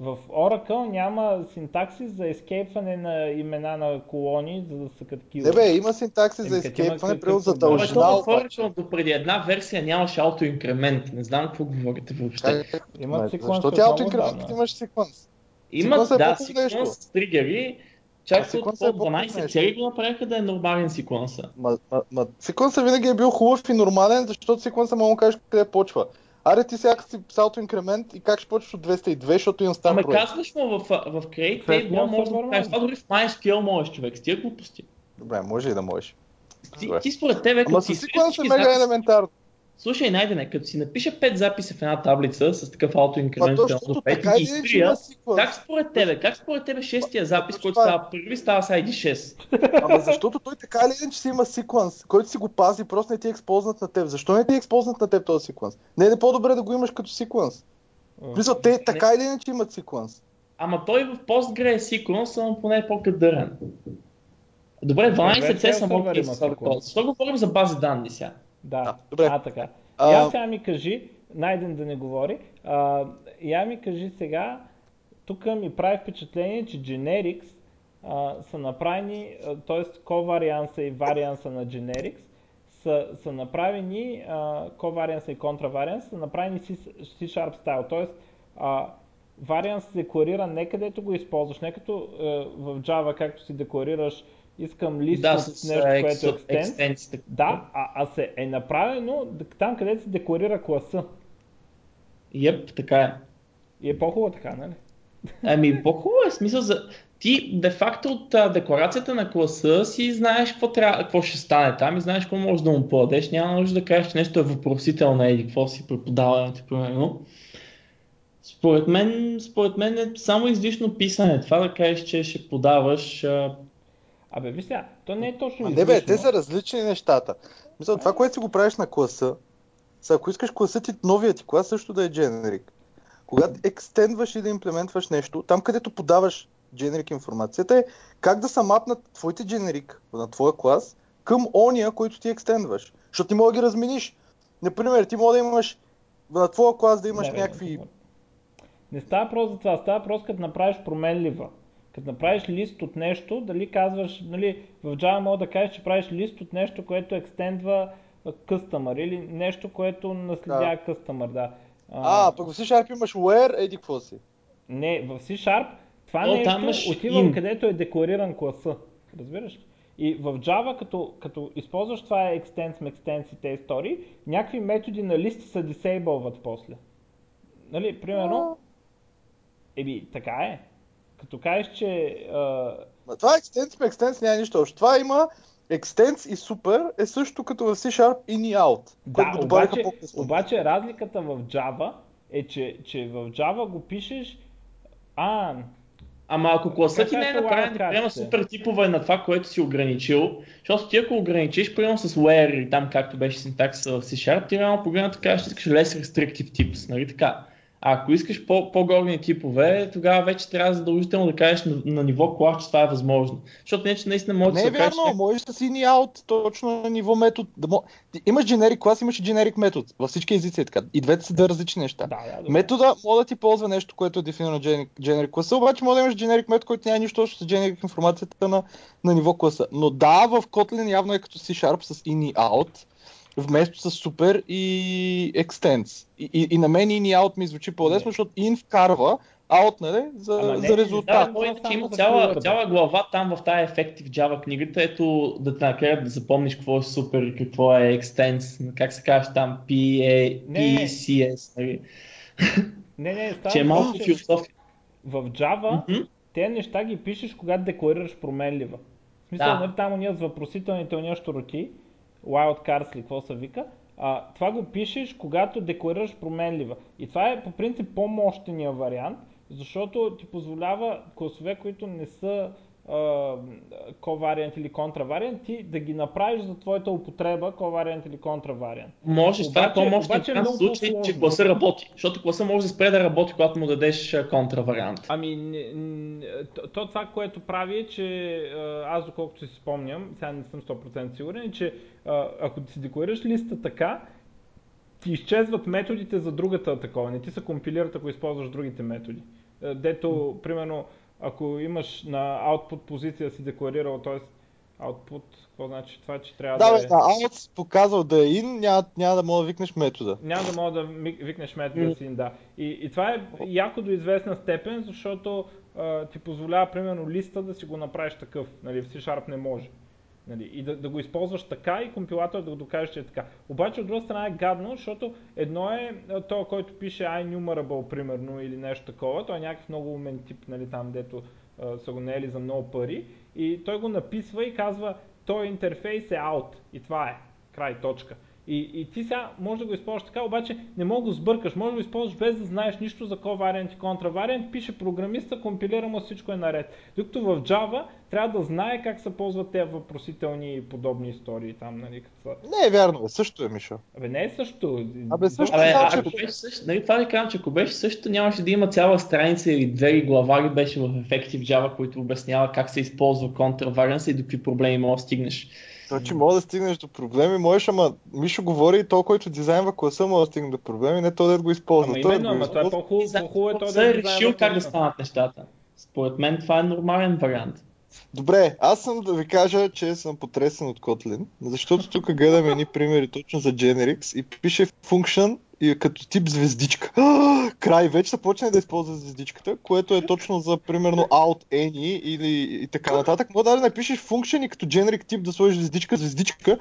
Oracle няма синтаксис за ескейпване на имена на колони, за да са като Не бе, има синтаксис за ескейпване, при за дължина. в Oracle до преди една версия нямаше аутоинкремент. Не знам какво говорите въобще. Имат секвенс. Защо ти аутоинкремент имаш секвенс? Имат, е да, секвенс с тригери, Чак от 12 цели го направиха да е нормален секвенса. Ма, ма, ма, секвенса винаги е бил хубав и нормален, защото секвенса мога да кажеш къде почва. Аре ти сега си салто инкремент и как ще почваш от 202, защото имам стар Ама казваш му в, в Create Table, може да кажеш, това дори в MySQL можеш човек, с тия глупости. Добре, може и да можеш. Ти, ти според тебе, Ама със секвенс е мега елементарно. Слушай, Найдене, като си напиша 5 записа в една таблица с такъв аутоинкремент Ма то, до защото 5 така и ги или иначе изтрия, има секвенс. как според тебе, как според тебе шестия запис, който е. става първи, става с ID 6? Ама защото той така или иначе си има секвенс, който си го пази, просто не ти е експознат на теб. Защо не ти е експознат на теб този секвенс? Не е ли по-добре да го имаш като секвенс? Смисъл, те така или иначе имат секвенс. Ама той в Postgre е sequence, само поне е по-кадърен. Добре, 12 Вече се само сервер окей. Защо говорим за бази данни сега? Да, А, добре. а така. А- Я сега ми кажи, Найден да не говори, а, я ми кажи сега, тук ми прави впечатление, че Generics а, са направени, т.е. коварианса и варианса на Generics са, са направени, а, коварианса и контраварианса са направени C-Sharp стайл, т.е. варианс се декларира не където го използваш, не като е, в Java, както си декларираш искам лист Да, от с нещо, а, което е extends, да, а, а се е направено там, където се декларира класа. Йеп, така е. И е по-хубаво така, нали? Ами, по-хубаво е смисъл за... Ти, де-факто, от а, декларацията на класа си знаеш какво, трябва, какво ще стане там и знаеш какво можеш да му подадеш. Няма нужда да кажеш, че нещо е въпросително или какво си преподаването, примерно. Според мен, според мен е само излишно писане. Това да кажеш, че ще подаваш... А... Абе, виж сега, то не е точно Ма не бе, те са различни нещата. Мисля, това, което си го правиш на класа, са, ако искаш класът ти, новия ти клас също да е generic. Когато екстендваш и да имплементваш нещо, там където подаваш generic информацията е как да са мапнат твоите generic на твоя клас към ония, който ти екстендваш. Защото ти мога да ги размениш. Например, ти мога да имаш на твоя клас да имаш бе, някакви... не, става въпрос за това, става въпрос като направиш променлива. Като направиш лист от нещо, дали казваш, нали, в Java мога да кажеш, че правиш лист от нещо, което екстендва къстъмър или нещо, което наследява къстъмър, да. А, пък в C-Sharp имаш where, еди какво си. Не, в C-Sharp това Но нещо там имаш отива in. където е деклариран класа. Разбираш ли? И в Java, като, като използваш това extends, extends и тези истории, някакви методи на листи се disableват после. Нали, примерно, еби, така е. Като кажеш, че а, Ма това extends, extends няма нищо общо. Това има extends и super е също като в C-Sharp in и out. Да, го обаче, по-късно. обаче разликата в Java е, че, че в Java го пишеш а, Ама ако класът ти не е ще направен да wildcard приема се? супер типове на това, което си ограничил, защото ти ако ограничиш, примерно с where или там както беше синтакса в C-Sharp, ти реално погледнато кажеш, че искаш less restrictive tips, нали така? А ако искаш по- по-горни типове, тогава вече трябва задължително да кажеш на, на ниво клас, че това е възможно. Защото не, че наистина може Не да е се каже, вярно, че можеш с in out точно на ниво метод. Да мо... Ти Имаш generic клас, имаш и generic метод. Във всички езици е така. И двете са две различни неща. да, да, добре. Метода може да ти ползва нещо, което е дефинирано generic, generic класа, обаче може да имаш generic метод, който няма нищо общо с generic информацията на, на ниво класа. Но да, в Kotlin явно е като C-Sharp с in и out, вместо с super и extends. И, и, и на мен in и out ми звучи по-лесно, Не. защото in вкарва out, нали, за. Ама не, за не резултат. Да, иначе само има цяла, цяла глава там в тази Effective Java книгата, ето да те накарат да запомниш какво е супер и какво е extends, как се казва там PA. PCS, нали? Не, не, става че е малко че философия. в Java Мгм. те неща ги пишеш, когато декларираш променлива. В смисъл, Да. нали, там уния с въпросителните уния щуроти, wildcards ли, какво се вика, а, това го пишеш, когато декларираш променлива. И това е по принцип по-мощения вариант, защото ти позволява класове, които не са ковариант или контравариант, ти да ги направиш за твоята употреба ковариант или контравариант. Можеш, това е е вариант в много случай, че класа работи. Защото класа може да спре да работи, когато му дадеш контравариант. Ами, то, то това, което прави е, че аз доколкото си спомням, сега не съм 100% сигурен, е, че ако си декларираш листа така, ти изчезват методите за другата такова, не ти се компилират, ако използваш другите методи. А, Дето, примерно, ако имаш на output позиция си декларирал, т.е. output, какво значи това, че трябва Да, да, е... на out показал да е in, няма, няма да мога да викнеш метода. Няма да мога да викнеш метода си, да. И, и това е яко до известна степен, защото а, ти позволява, примерно, листа да си го направиш такъв. Нали, в C-Sharp не може. Нали, и да, да го използваш така и компилатор да го докаже, че е така. Обаче от друга страна е гадно, защото едно е то, който пише iNumerable, примерно, или нещо такова, той е някакъв много умен тип, нали, там, дето а, са го наели за много пари, и той го написва и казва, той интерфейс е out. И това е. Край, точка. И, и ти сега може да го използваш така, обаче не мога да го сбъркаш. Може да го използваш без да знаеш нищо за кой вариант и контравариант. Пише програмиста, компилира му всичко е наред. Докато в Java трябва да знае как се ползват тези въпросителни и подобни истории там, нали? Са... Не е вярно, също е, Мишо. Абе, не е също. Абе, също Абе, значи- ако беше също, нали, това ви казвам, че ако беше също, нямаше да има цяла страница или две или глава ли беше в Effective Java, които обяснява как се използва контраварианс и до какви проблеми може да стигнеш. Значи мога да стигнеш до проблеми, можеш, ама Мишо говори и то, който дизайнва класа, може да стигне до проблеми, не то да го използва. Ама Той именно, ама това е по-хубаво, по-хубаво е се да е решил как да станат нещата. Според мен това е нормален вариант. Добре, аз съм да ви кажа, че съм потресен от Kotlin, защото тук гледаме едни примери точно за Generics и пише function и е като тип звездичка. Край, вече започне да използва звездичката, което е точно за примерно out any или и така нататък. Може да напишеш function и като generic тип да сложиш звездичка, звездичка,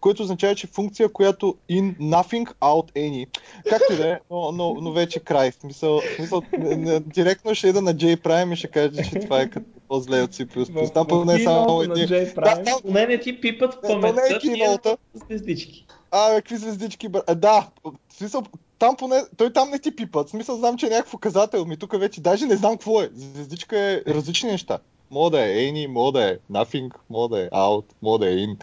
което означава, че функция, която in nothing out any. Както и да е, но, но, но вече край. В Смисъл, в смисъл не- не- директно ще ида на JPrime и ще каже, че това е като по-зле от C++. Там поне само Да, там, Поне не ти пипат Не, то не е паметта звездички. А, какви звездички, бра... а, да, в смисъл, там поне, той там не ти пипат, в смисъл знам, че е някакъв указател, ми тук вече даже не знам какво е. Звездичка е различни неща. Мога да е any, мога да е nothing, мога да е out, мога да е in.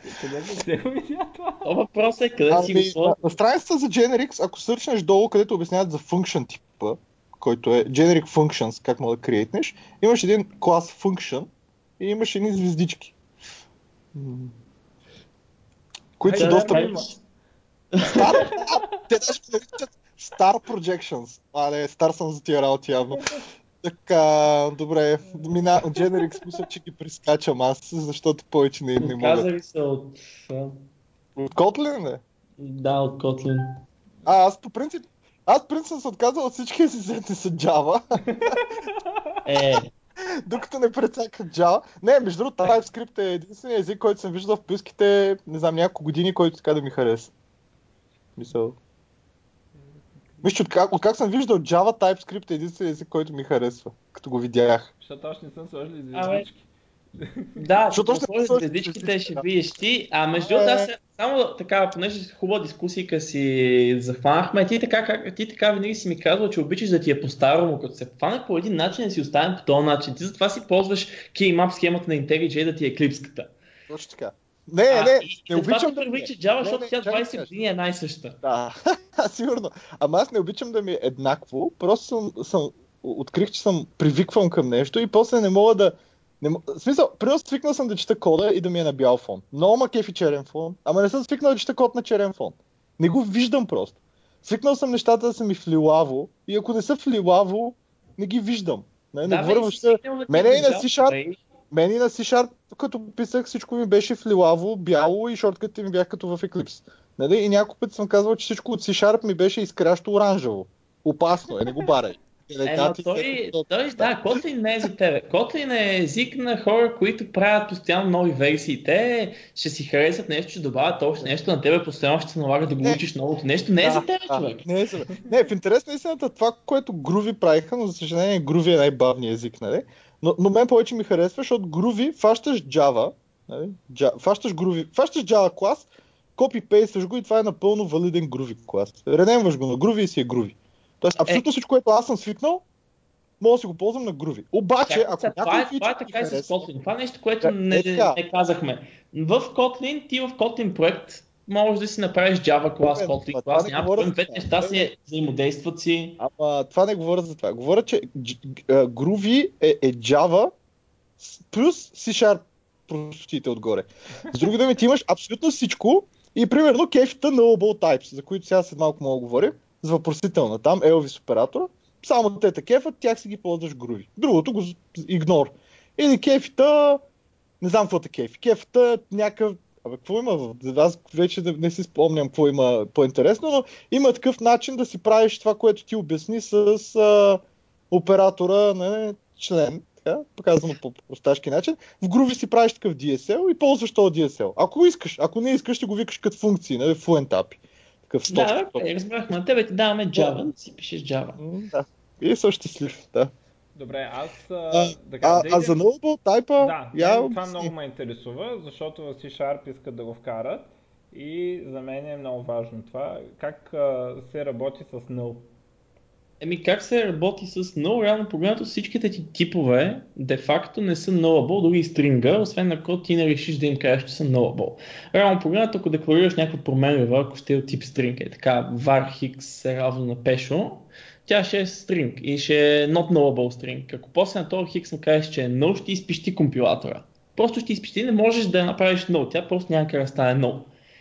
Това? То въпрос е къде си го Ами, на, на страницата за Generics, ако сърчнеш долу, където обясняват за function типа, който е Generic Functions, как мога да креатнеш, имаш един клас function и имаш едни звездички. Които са доста... Стар, те даже го наричат Star Projections. А, не, стар съм за тия работи явно. Така, добре, мина, Generics мисля, че ги прескачам аз, защото повече не, не мога. Отказали се от... От Kotlin, не? Да, от Kotlin. А, аз по принцип, аз принцип съм се отказал от всички асистенти с Java, Е, докато не прецаках Java. Не, между другото, TypeScript е единственият език, който съм виждал в плюските, не знам, няколко години, който така да ми хареса. Мисъл. Вижте, от как, от как съм виждал Java, TypeScript е единственият език, който ми харесва, като го видях. Защото още не съм сложил Абе. звездички. да, Защото още не звездичките звездички, ще видиш ти. А между другото, аз се- само така, понеже хубава дискусия си захванахме, ти така, как, ти така винаги си ми казвал, че обичаш да ти е по-старому, като се хванах по един начин да си оставим по този начин. Ти затова си ползваш keymap схемата на IntelliJ да ти е клипската. Точно така. Не, А, не, и, не обичам да ми е. привлича Java, Не, защото тя чакай 20 сега. години е най-съща. Да, сигурно. Ама аз не обичам да ми е еднакво, просто съм, съм открих, че съм привиквам към нещо и после не мога да... Не, в смисъл, примерно свикнал съм да чета кода и да ми е на бял фон. Много ма кефи черен фон, ама не съм свикнал да чета код на черен фон. Не го виждам просто. Свикнал съм нещата да са ми в лилаво и ако не са в лилаво, не ги виждам. Не, не Да, говоря въобще. Мене е и на C-Sharp. Мен и на C-Sharp, като писах, всичко ми беше в лилаво, бяло и шортките ми бяха като в Eclipse. Нали? И няколко пъти съм казвал, че всичко от C-Sharp ми беше изкрящо оранжево. Опасно е, не го барай. Ема Деликати, той, всеки- той, да, Kotlin не е за тебе. Kotlin е език на хора, които правят постоянно нови версии. Те ще си харесат нещо, ще добавят още нещо на тебе, постоянно ще се налага да го Не. учиш новото нещо. Не е Да, за тебе, да, човек. Не, е за... не, в интерес на истината, това, което Groovy правиха, но за съжаление Groovy е най-бавният език, нали? Но, но мен повече ми харесва, защото Groovy фащаш Java, нали? Фащаш Groovy, фащаш Java клас, копи-пействаш го и това е напълно валиден Groovy клас. Ренемваш го на Groovy и си е Groovy. Тоест, абсолютно всичко, което аз съм свикнал, мога да си го ползвам на Groovy. Обаче, Чакай, ако някой това, е, това е така и с Kotlin. Това е нещо, което не, е не казахме. В Kotlin, ти в Kotlin проект можеш да си направиш Java клас, Kotlin клас, няма говоря проблем. Двете неща Не, си взаимодействат си. Ама това не говоря за това. Говоря, че Groovy е, е Java плюс C-Sharp простотите отгоре. С други думи, ти имаш абсолютно всичко и примерно кефите Nullable Types, за които сега след малко мога да говорим, с въпросителна там, Elvis оператора, само те те кефат, тях си ги ползваш Groovy. Другото го игнор. Или кефита, не знам какво те кефи. Кефита някакъв Абе, какво има? в- Аз вече не си спомням какво има по-интересно, но има такъв начин да си правиш това, което ти обясни с а, оператора на член, така, показано по просташки начин. В Groovy си правиш такъв DSL и ползваш този DSL. Ако искаш, ако не искаш, ще го викаш като функции, нали, fluent API. Такъв стоп. Да, разбрахме. На тебе ти даваме Java, да си пишеш Java. да. И съм щастлив, да. Добре, аз А, а, да, А, да а за Nullable тайпа, Да, я това много ме интересува, защото в C-Sharp искат да го вкарат. И за мен е много важно това. Как а, се работи с null? Еми как се работи с null, реално погледнато всичките ти типове де-факто не са nullable, дори и стринга, освен ако ти не решиш да им кажеш, че са nullable. Реално погледнато, ако декларираш някаква променлива, ако ще е от тип string, е така var x е равно на pesho, тя ще е string и ще е not nullable string. Ако после на този хикс му кажеш, че е null, ще изпищи компилатора. Просто ще изпищи, не можеш да я направиш null, тя просто няма да стане null.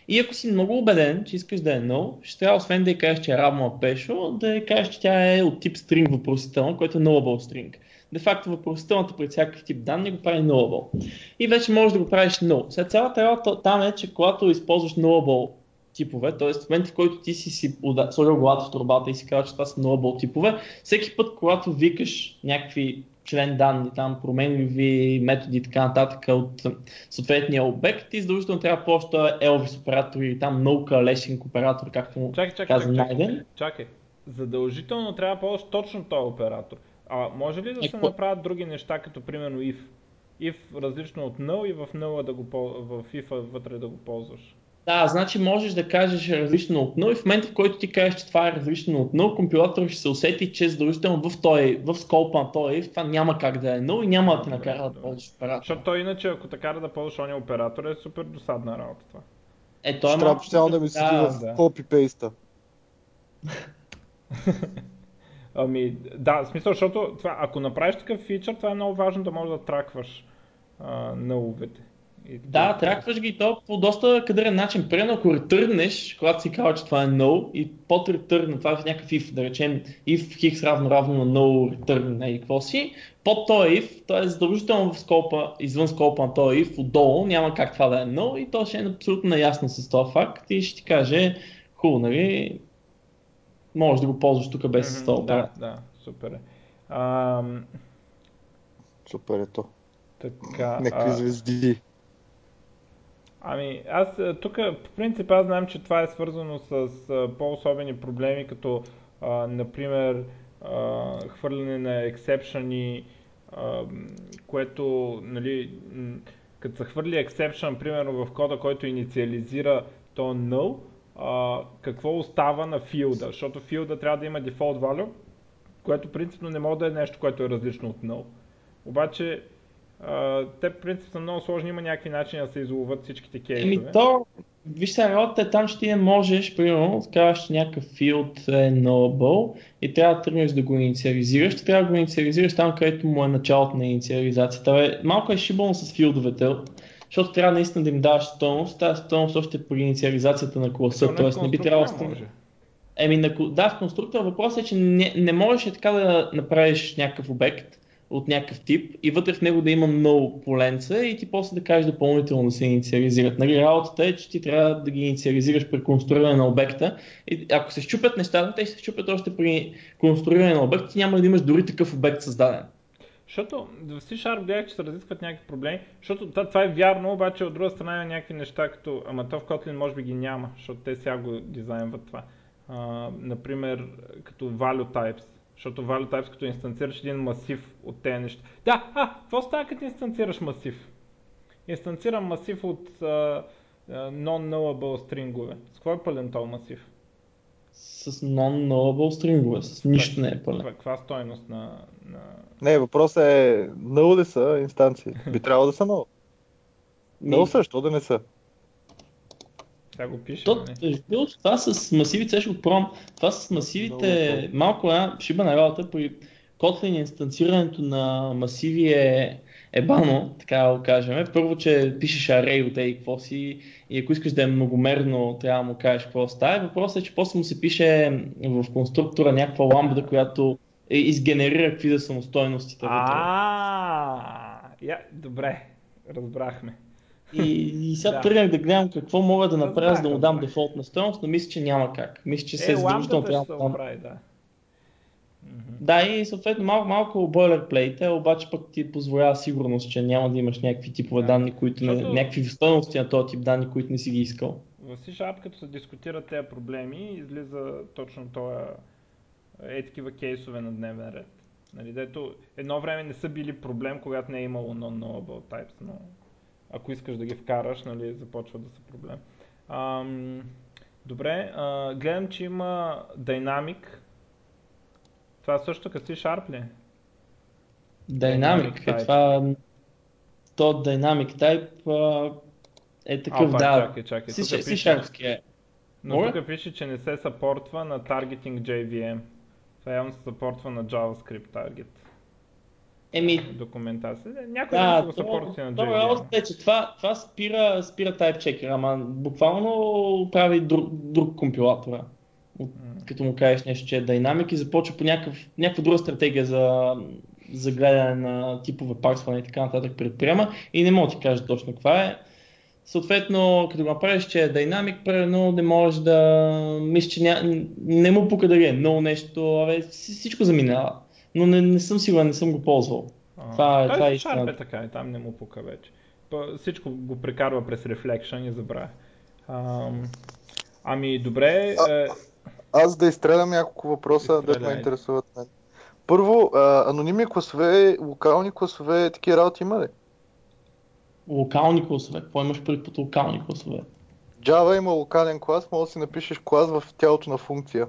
И ако си много убеден, че искаш да е null, ще трябва освен да я кажеш, че е равно на pesho, да я кажеш, че тя е от тип string въпросителна, което е nullable string. Де факто въпросителната при всякакъв тип данни го прави nullable. И вече можеш да го правиш null. Сега цялата работа там е, че когато използваш nullable типове, т.е. в момента в който ти си, си сложил главата в турбата и си казва, че това са nullable типове, всеки път, когато викаш някакви член данни, там променливи методи и така нататък от съответния обект и задължително трябва просто Elvis оператор или там no coalescing оператор, както му чакай, чакай, каза чакай, чакай, чакай. Задължително трябва да ползваш точно този оператор. А може ли да е, се направят други неща, като примерно if? If различно от null и в null да го, в if вътре да го ползваш? Да, значи можеш да кажеш различно от 0 и в момента в който ти кажеш, че това е различно от 0, компилатор ще се усети, че задължително в, той, в скопа на този това няма как да е 0 и няма да те накара да ползваш оператор. Защото той иначе, ако те кара да ползваш ония оператор, е супер досадна работа това. Е, той е Трябва постоянно да ми седи да, в да. копи-пейста. ами, да, в смисъл, защото това, ако направиш такъв фичър, това е много важно да можеш да тракваш а, нуловете. И да, тракваш ги то по доста кадърен начин. Примерно ако ретърнеш, когато си казва, че това е no и под ретърна, това е някакъв if, да речем if x равно равно на no return и какво си, под този if, то е задължително в скопа, извън скопа на този if, отдолу, няма как това да е no и то ще е абсолютно наясно с този факт и ще ти каже, хубаво, нали, можеш да го ползваш тук без mm-hmm, този Да, да, супер е. Ам... Супер е то. Така, Някакви а... звезди. Ами, аз тук по принцип аз знам, че това е свързано с а, по-особени проблеми, като а, например а, хвърляне на ексепшъни, което, нали, като се хвърли exception, примерно в кода, който инициализира то null, а, какво остава на филда, защото филда трябва да има default value, което принципно не може да е нещо, което е различно от null. Обаче те, в принцип, са много сложни, има някакви начини да се изловат всичките кейсове. Еми то, виж сега, работата е там, че ти не можеш, примерно, казваш, че някакъв филд е nullable и трябва да тръгнеш да го инициализираш, ти трябва да го инициализираш там, където му е началото на инициализацията. Бе, малко е шибълно с филдовете, защото трябва наистина да им даваш стойност, тази стойност още е при инициализацията на класа, т.е. не би трябвало да Еми, на, да, в конструктора въпросът е, че не, не можеш е така да направиш някакъв обект, от някакъв тип и вътре в него да има много поленца и ти после да кажеш допълнително да се инициализират. Нали, работата е, че ти трябва да ги инициализираш при конструиране на обекта и ако се щупят нещата, те ще се щупят още при конструиране на обект и няма да имаш дори такъв обект създаден. Защото в C-Sharp гледах, че се разискват някакви проблеми, защото това е вярно, обаче от друга страна има някакви неща, като, ама то в Kotlin може би ги няма, защото те сега го дизайнват това. Uh, например, като value types защото value types като инстанцираш един масив от тези неща. Да, а, какво става като инстанцираш масив? Инстанцирам масив от uh, non-nullable стрингове. С какво е пълен този масив? С non-nullable стрингове, с нищо не е пълен. Каква стойност на, на... Не, въпросът е, null ли са инстанции? Би трябвало да са null. Null също, да не са. Тя го пише. То, нали? това с масивите, ще го пром. Това с масивите, малко една шибана работа при Kotlin инстанцирането на масиви е, е бано, така да го кажем. Първо, че пишеш array от ей какво си и ако искаш да е многомерно, трябва да му кажеш какво става. Въпросът е, че после му се пише в конструктора някаква ламбда, която изгенерира какви да са самостойностите вътре. А, добре, разбрахме. И, и сега да. тръгнах да гледам какво мога да направя, за да му дам дефолтна стоеност, но мисля, че няма как. Мисля, че се е задължително трябва да Оправи, да. Да, и съответно малко, малко бойлерплейт, обаче пък ти позволява сигурност, че няма да имаш някакви типове да. данни, които Защото... не, някакви стоености на този тип данни, които не си ги искал. В C-Sharp, като се дискутират тези проблеми, излиза точно това е такива кейсове на дневен ред. Нали, дето едно време не са били проблем, когато не е имало non-knowable types, но ако искаш да ги вкараш, нали, започва да са проблем. Ам, добре, а, гледам, че има Dynamic. Това също като C-Sharp ли? Dynamic, Dynamic е type. това, то Dynamic Type а, е такъв, Опа, да, чакай, чакай, C- тук пише- C-Sharpски е. Но Моля? тук пише, че не се съпортва на Targeting JVM. Това явно се съпортва на JavaScript Target. Еми, Документация. Някой Да, да, го то, съпортва на то е JVM. че това, това спира, спира Type Checker, ама буквално прави друг, друг компилатора. От, като му кажеш нещо, че е Dynamic и започва по някакъв, някаква друга стратегия за, за гледане на типове парсване и така нататък предприема и не мога да ти кажа точно каква е. Съответно, като го направиш, че е Dynamic, примерно не можеш да... Мисля, че ня... не му пука дали е много нещо, абе, вс- всичко заминава. Но не, не съм сигурен, не съм го ползвал. А, Това е- това е Sharp е така и там не му пука вече. Па, Всичко го прекарва през Reflection и забравя. Ам, ами добре, е, Аз да изстрелям няколко въпроса, да ме интересуват мен. Първо, а, анонимни класове, локални класове, такива работи има ли? Локални класове. Какво имаш предвид под локални класове? Java има локален клас, може да си напишеш клас в тялото на функция.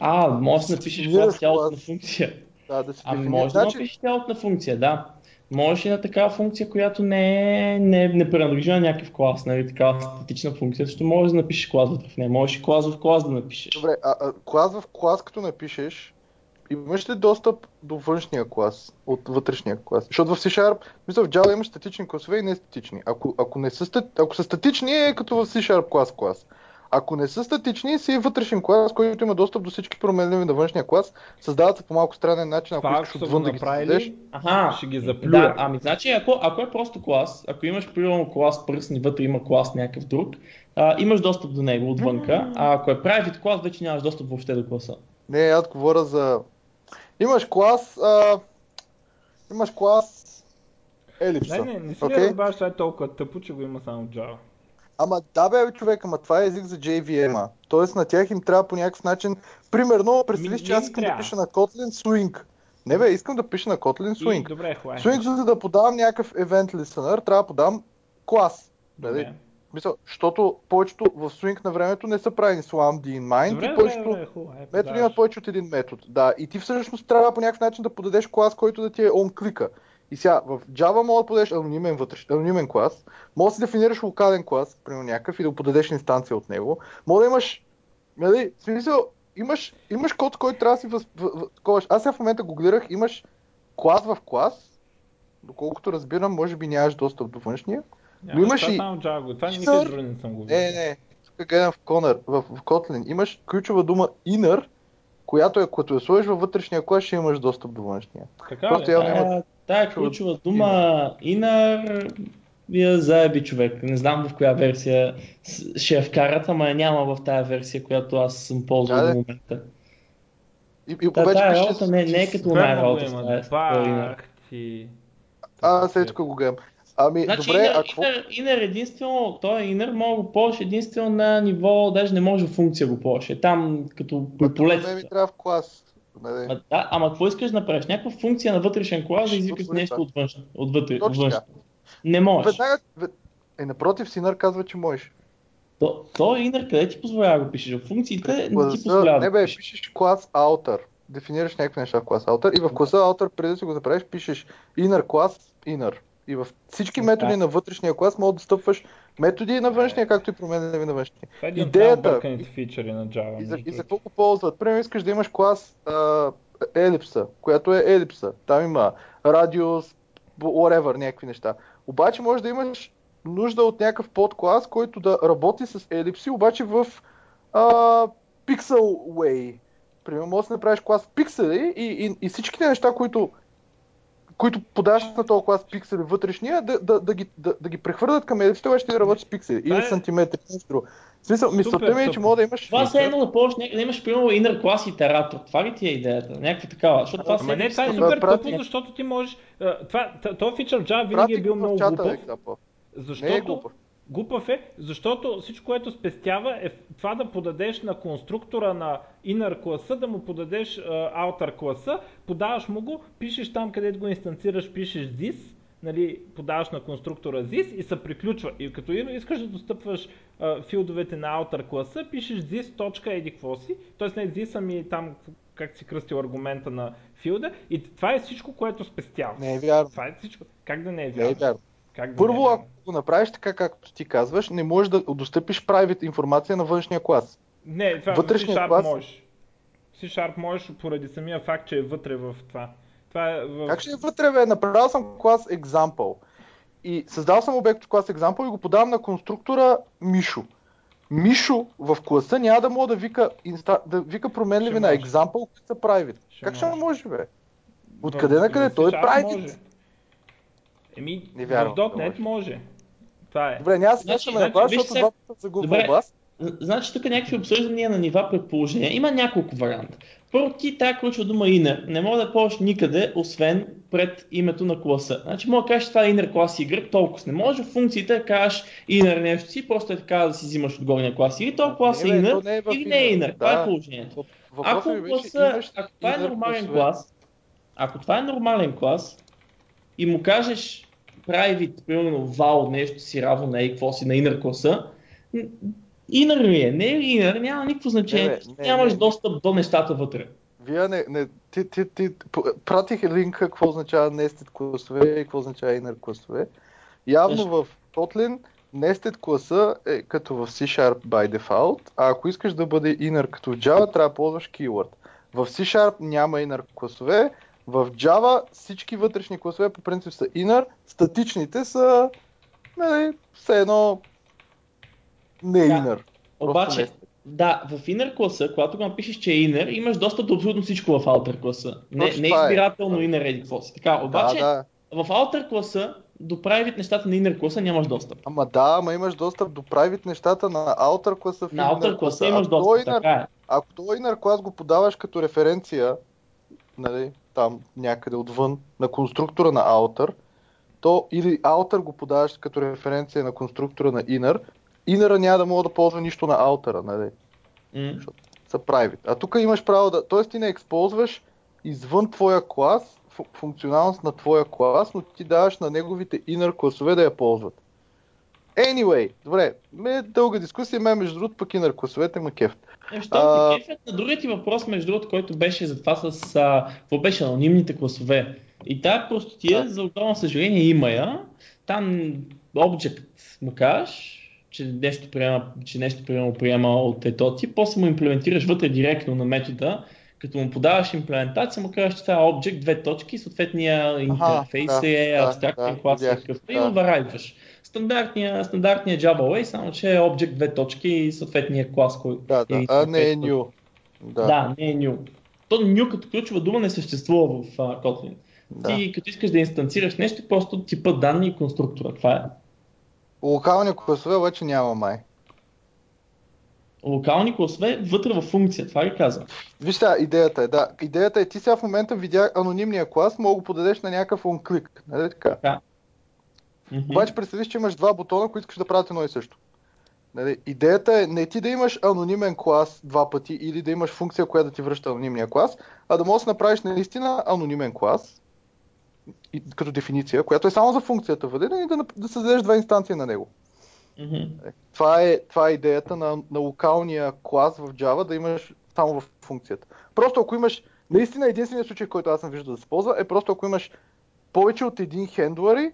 А, може да напишеш Дефинираш клас цялото клас. на функция. Да, да си Ами може да Значи, напишеш цялото на функция, да. Можеш и на такава функция, която не, е, не, не принадлежи на някакъв клас, нали, такава статична функция, защото можеш да напишеш клас в нея. Можеш и клас в клас да напишеш. Добре, а, а клас в клас, като напишеш, имаш ли достъп до външния клас, от вътрешния клас? Защото в C-Sharp, мисля, в Java имаш статични класове и не статични. Ако, ако, не са, ако са статични, е като в C-Sharp клас клас. Ако не са статични, си е вътрешен клас, който има достъп до всички променливи на външния клас. Създават се по малко странен начин, ако това искаш отвън да ги създадеш. направили, Аха, ще ги заплюят. да, ами значи ако, ако е просто клас, ако имаш примерно клас пръсни, вътре има клас някакъв друг, а, имаш достъп до него отвънка, а ако е private клас, вече нямаш достъп въобще до класа. Не, аз говоря за... Имаш клас... А... Имаш клас... Елипса. Не, не, не си okay. разбавяш, това е толкова тъпо, че го има само Java. Ама да бе, човек, ама това е език за JVM-а. Тоест на тях им трябва по някакъв начин... Примерно, представи Ми, си, не че аз искам да пиша на Kotlin Swing. Не бе, искам да пиша на Kotlin И, Swing. добре, хубаво. Swing, за да подавам някакъв event listener, трябва да подам клас. Нали? Добре, Мисъл, защото повечето в Swing на времето не са правени slammed in mind добре, и повечето добре. Е, методи имат повече от един метод. Да, и ти всъщност трябва по някакъв начин да подадеш клас, който да ти е on клика. И сега, в Java може да подадеш анонимен, вътреш, анонимен клас, може да си дефинираш локален клас, примерно някакъв, и да го подадеш инстанция от него. Може да имаш, нали, в смисъл, имаш, имаш код, който трябва да си въз. Аз сега в момента гуглирах, имаш клас в клас, доколкото разбирам, може би нямаш достъп до външния. Но имаш и- само Java го. Това никъде друго не съм го виждал. Не, не, тук гледам в Conner, в, в Kotlin, имаш ключова дума inner, която е, като я сложиш във вътрешния клас, ще имаш достъп до външния. Така Просто ли? явно има- Тая, тая ключова дума inner вие заеби човек. Не знам в коя версия ще я вкарат, ама я няма в тая версия, която аз съм ползвал Да, да. момента. И, и Та, тая пише работа не, не е като много работа. има. inner. Бах ти. А, след тук го гледам. Ами, Значи добре, inner, а какво? inner, inner единствено, той inner може да го ползваш единствено на ниво, даже не може в функция го ползваш. Е там като по полетата. ме ми трябва в клас. Ма, да, ама какво искаш да направиш? Някаква функция на вътрешен клас да извикаш нещо от външно. Външно. така. Не можеш. Веднага, вед... е, напротив, Синър казва, че можеш. То, то inner къде ти позволява да го пишеш? В функциите не ти позволява не да бе, пишеш. пишеш клас outer. Дефинираш някакви неща в клас outer и в класа outer, преди да си го направиш, пишеш inner клас inner. И в всички Да. методи на вътрешния клас може да стъпваш методи на външния, както и променливи на външния. Това е Идеята- най-обърканите фичъри на Java. И за, и за какво го ползват? Примерно искаш да имаш клас а, елипса, която е елипса. Там има радиус, whatever, някакви неща. Обаче може да имаш нужда от някакъв подклас, който да работи с елипси, обаче в а, pixel way. Примерно може да направиш клас пиксели и, и, и всичките неща, които които подаваш на този клас пиксели вътрешния, да, да, да, ги, да, да ги прехвърлят към елипсите, обаче ти да работиш с пиксели. Това Или е- сантиметри, нещо. В смисъл, мисълта ми е, че може да имаш... Това се едно да няк- да имаш примерно inner клас итератор. Това ли ти е идеята? Някаква такава. Защото това Ама се не, това е това супер прати- тъпо, защото ти можеш... Това, т- този фичър в Java винаги Прати е бил го много глупав. Защото Не е глупав. Глупав е, защото всичко, което спестява е това да подадеш на конструктора на inner класа, да му подадеш outer класа, подаваш му го, пишеш там където го инстанцираш, пишеш this, нали, подаваш на конструктора this и се приключва. И като искаш да достъпваш а, филдовете на outer класа, пишеш this точка еди какво си, т.е. не this, ами там как си кръстил аргумента на филда и това е всичко, което спестява. Не е вярно. Това е всичко. Как да не е Не вярно? е вярно. Как Първо, не ако го направиш така, както ти казваш, не можеш да достъпиш private информация на външния клас. Не, това Вътрешният в C-Sharp клас- можеш. C-Sharp можеш поради самия факт, че е вътре в това. Това е в... Как ще е вътре, бе? Направил съм клас example. И създал съм обект клас example и го подавам на конструктора Мишо. Мишо в класа няма да мога да вика, инста... да вика променливи на може. example, които са private. Ще как ще може. може, бе? Откъде на къде? Той е private. може. Еми, Не вярвам, в .NET може. може. Това е. Добре, няма се Значи- на значи, клас, виж защото пъти загубвам Добре. глас. Значи тук някакви обсъждания на нива предположения. Има няколко варианта. Първо ти тази ключова дума inner не може да ползваш никъде, освен пред името на класа. Значи мога да кажеш това е inner клас Y, толкова. Не можеш в функциите да кажеш inner нещо си, просто е така да си взимаш от горния клас. Или този клас е inner, то не е или не е inner. Това е положението. Ако, класа, ако това е нормален клас, ако това е нормален клас и му кажеш private, примерно val нещо си равно на какво си на inner класа, inner ли е? Не е inner? Няма никакво значение. Не, не, Нямаш не. достъп до нещата вътре. Вие не, не ти, ти, ти, пратих линка какво означава nested класове и какво означава inner класове. Явно Защо? в Kotlin nested класа е като в C-Sharp by default, а ако искаш да бъде inner като в Java, трябва да ползваш keyword. В C-Sharp няма inner класове, в Java всички вътрешни класове по принцип са inner, статичните са нали, все едно не Да. inner. Обаче, nested. да, в inner класа, когато го напишеш, че е inner, имаш достъп до абсолютно всичко в outer класа. Не, Точно не това е. избирателно inner еди какво си. Така, обаче, Да, да. в outer класа, до private нещата на inner класа нямаш достъп. Ама да, ама имаш достъп до private нещата на outer класа в На outer класа имаш достъп, inner- така е. Ако този inner клас го подаваш като референция, нали, там някъде отвън, на конструктора на outer, то или outer го подаваш като референция на конструктора на inner, inner няма да мога да ползва нищо на outer, нали, М. са private. А тук имаш право да, т.е. ти не използваш извън твоя клас, фу- функционалност на твоя клас, но ти даваш на неговите inner класове да я ползват. Anyway, добре, ме дълга дискусия, мен между другото пък inner класовете ма кефт. Е, Що А- а... на другият ти въпрос, между другото, който беше за това с, а, какво беше, анонимните класове. И тая простотия, Да. за огромно съжаление, има я. Там object му кажеш, че нещо приема, че нещо приема, приема от ето ти, после му имплементираш вътре директно на метода, като му подаваш имплементация, му казваш, че това е object, две точки, съответния интерфейс да, е абстрактен да, клас е и override-ваш. Стандартния, стандартния Java way, само че е object, две точки и съответния клас, който Да, да, и а не е new. Да, да, не е new. То new като ключова дума не съществува в uh, Kotlin. да. Ти като искаш да инстанцираш нещо, просто типа данни и конструктора. Това е. Локални класове обаче няма май. Локални класове вътре в функция, това ги казвам. Виж сега, идеята е, да. Идеята е, ти сега в момента видя анонимния клас, мога да го подадеш на някакъв onClick, нали така? Мгм. Обаче представиш, че имаш два бутона, които искаш да правят едно и също. Нали? Идеята е не ти да имаш анонимен клас два пъти или да имаш функция, която да ти връща анонимния клас, а да можеш да направиш наистина анонимен клас като дефиниция, която е само за функцията въведена и да, да създадеш два инстанции на него. Е, Това е, това е идеята на, на локалния клас в Java, да имаш само в функцията. Просто ако имаш, наистина единственият случай, който аз съм виждал да се ползва, е просто ако имаш повече от един хендлъри,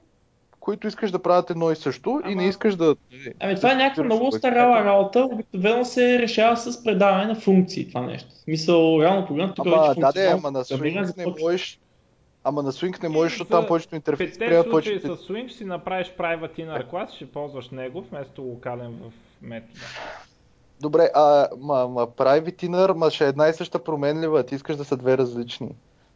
които искаш да правят едно и също и Ама- не искаш да... Ами това е някаква много устаряла работа, обикновено се решава с предаване на функции това нещо. В смисъл, реално погледнато тук Ама, вече да, функционално ама на Swing не можеш... Ама на Swing не можеш, защото за там повечето интерфейси Петте приемат случаи повечето... с Swing ще си направиш private inner class, ще ползваш него вместо локален в метода. Добре, а ма, ма private inner, ма ще е една и съща променлива, ти искаш да са две различни.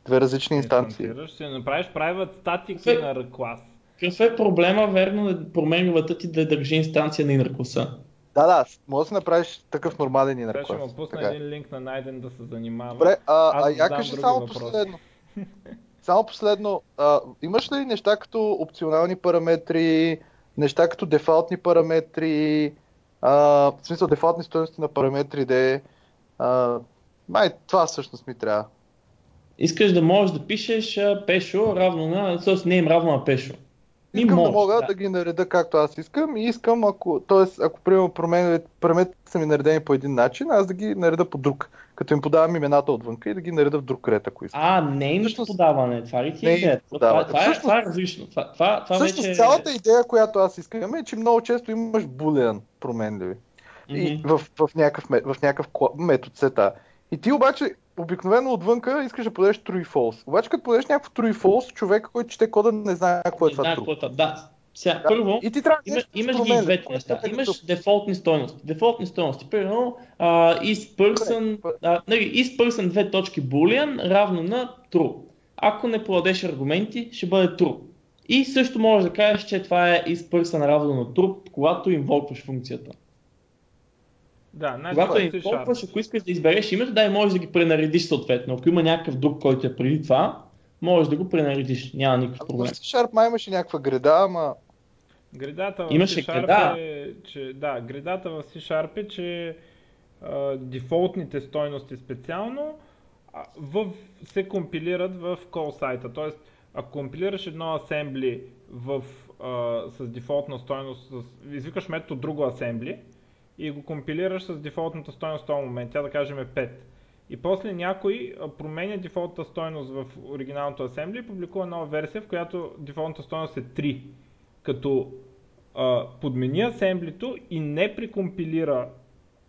Две различни инстанции. Инстансираш, ще направиш private static Фе- inner class. Какъв е проблема, верно, променливата ти да държи инстанция на inner класа? Да, да, може да си направиш такъв нормален inner Сега ще class. му пусна Така е. един линк на Найден да се занимава. Добре, а, Аз а я кажи само въпроси. последно. Само последно, а, имаш ли неща като опционални параметри, неща като дефалтни параметри, а, в смисъл дефалтни стоености на параметри, де, а, май това всъщност ми трябва. Искаш да можеш да пишеш пешо равно на, т.е. не им равно на пешо. Искам можеш, да мога да. да. ги нареда както аз искам и искам, ако, т.е. ако примерно параметрите са ми наредени по един начин, аз да ги нареда по друг. Като им подавам имената отвънка и да ги нареда в друг ред, ако искам. А, нейното Всъщност- подаване, това ли ти е Нейното идеята? Това, това, е, Всъщност- това е различно. Това, това, това Всъщност вече... цялата идея, която аз искам е, че много често имаш булеан променливи. И Мгм. в, в, някакъв, в някакъв метод сета. И ти обаче обикновено отвънка искаш да подадеш true и false. Обаче като подадеш някакво true и false, човек, който чете кода не знае какво е Не това true. е. Да. Сега, Да. първо, И ти трябва Има, имаш ги двете неща. е Имаш тук. дефолтни стойности. Дефолтни стойности. Примерно, uh, is person, а, нали, is person две точки boolean равно на true. Ако не подадеш аргументи, ще бъде true. И също можеш да кажеш, че това е is person равно на true, когато инвокваш функцията. Да, Когато я е C-Sharp. инвокваш, ако искаш да избереш името, да, и можеш да ги пренаредиш съответно. Ако има някакъв друг, който е преди това, можеш да го пренаредиш. Няма никакъв проблем. в C-Sharp май имаше някаква греда, ама Гредата в Имаше C-Sharp греда. е, че, да, гредата в C-Sharp е, че а, дефолтните стойности специално а, в, се компилират в call сайта. Тоест, ако компилираш едно асембли в, а, с дефолтна стойност, с, извикаш метод друго асембли и го компилираш с дефолтната стойност в този момент, тя да кажем е 5. И после някой променя дефолтната стойност в оригиналното асембли и публикува нова версия, в която дефолтната стойност е 3 като а, подмени асемблито и не прикомпилира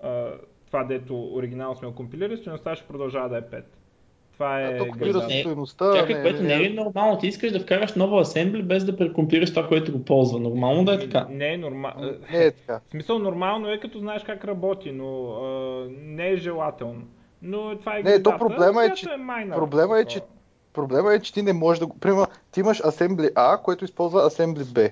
а, това, дето оригинално сме го компилирали, стоеността ще продължава да е 5. Това е. Не, стоеността. Чакай, което не е нормално? Ти искаш да вкараш нова асембли без да прекомпилираш това, което го ползва. Нормално да е така. Не е нормално. Не е така. В смисъл нормално е като знаеш как работи, но а, не е желателно. Но това е Не, то проблема е, че- minor. проблема е, че Проблема е, че ти не можеш да го... Примерно, ти имаш Assembly A, което използва Assembly B.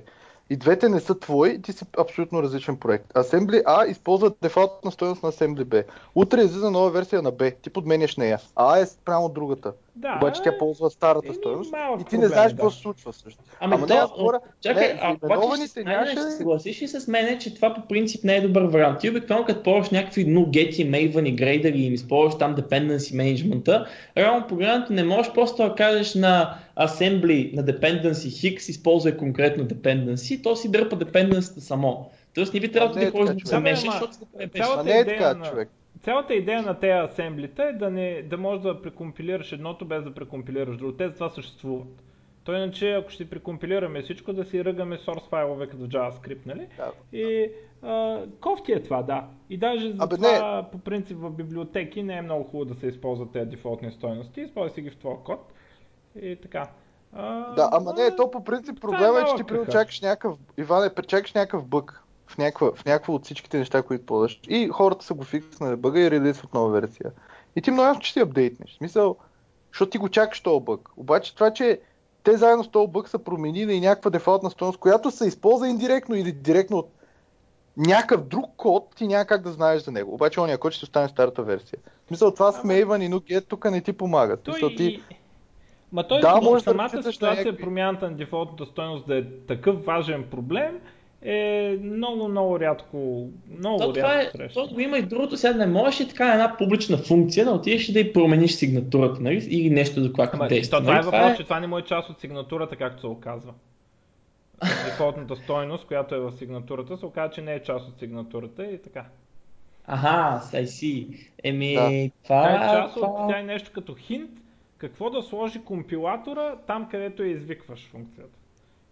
И двете не са твои, и ти си абсолютно различен проект. Assembly A използва дефолтна стоеност на Assembly B. Утре излиза нова версия на B. Ти подменяш нея. А е спрямо другата. Да, Обаче тя ползва старата еми, стоеност. И ти не проблем знаеш е, какво да. се случва също. Ами Ама то, не, аз говоря... чакай, не, а именованите ще, нямаше ще ли- се съгласиш и с мен, че това по принцип не е добър вариант. Ти обикновено като ползваш някакви нугети, мейвани, грейдери и им използваш там dependency management реално погледнато не можеш просто да кажеш на assembly на dependency X, използвай конкретно dependency, то си дърпа dependency само. Тоест не би трябвало не да ходиш да се мешаш, защото цялата Ма не е така, човек. Цялата идея на тези асемблита е да, не, да можеш да прекомпилираш едното без да прекомпилираш другото. Те за това съществуват. То иначе, ако ще прекомпилираме всичко, да си ръгаме source файлове като в JavaScript, нали? Да. И а, кофти е това, да. И даже за Абе, това, по принцип в библиотеки не е много хубаво да се използват тези дефолтни стойности. Използвай си ги в твоя код. И така. А, Да, ама не, а, то по принцип е проблема е, че ти примерно кахър. чакаш някакъв, Иване, чакаш някакъв бък в някаква, в някаква от всичките неща, които ползваш. И хората са го фикснали бъга и релизват нова версия. И ти много ясно, че си апдейтнеш. В смисъл, защото ти го чакаш този бък. Обаче това, че те заедно с този бък са променили и някаква дефолтна стойност, която се използва индиректно или директно от някакъв друг код, ти няма как да знаеш за него. Обаче ония код ще остане старата версия. В смисъл, това Ама- с Maven и Nuget тук не ти помагат. Той смисъл, ти... и... Ма той Да, да, може да самата на ситуация, някакви- промяната на дефолтната стойност да е такъв важен проблем, е много, много рядко, много То, рядко това е, срещано. то го има и другото, сега не можеш и така една публична функция да отидеш и да й промениш сигнатурата, нали? Или нещо за което Ама, действа. то, това е нали? въпрос, че това не му е част от сигнатурата, както се оказва. Дефолтната стойност, която е в сигнатурата, се оказва, че не е част от сигнатурата и така. Аха, I see. Еми, Да. това, Тя е част от, това... тя е нещо като хинт, какво да сложи компилатора там, където я извикваш функцията.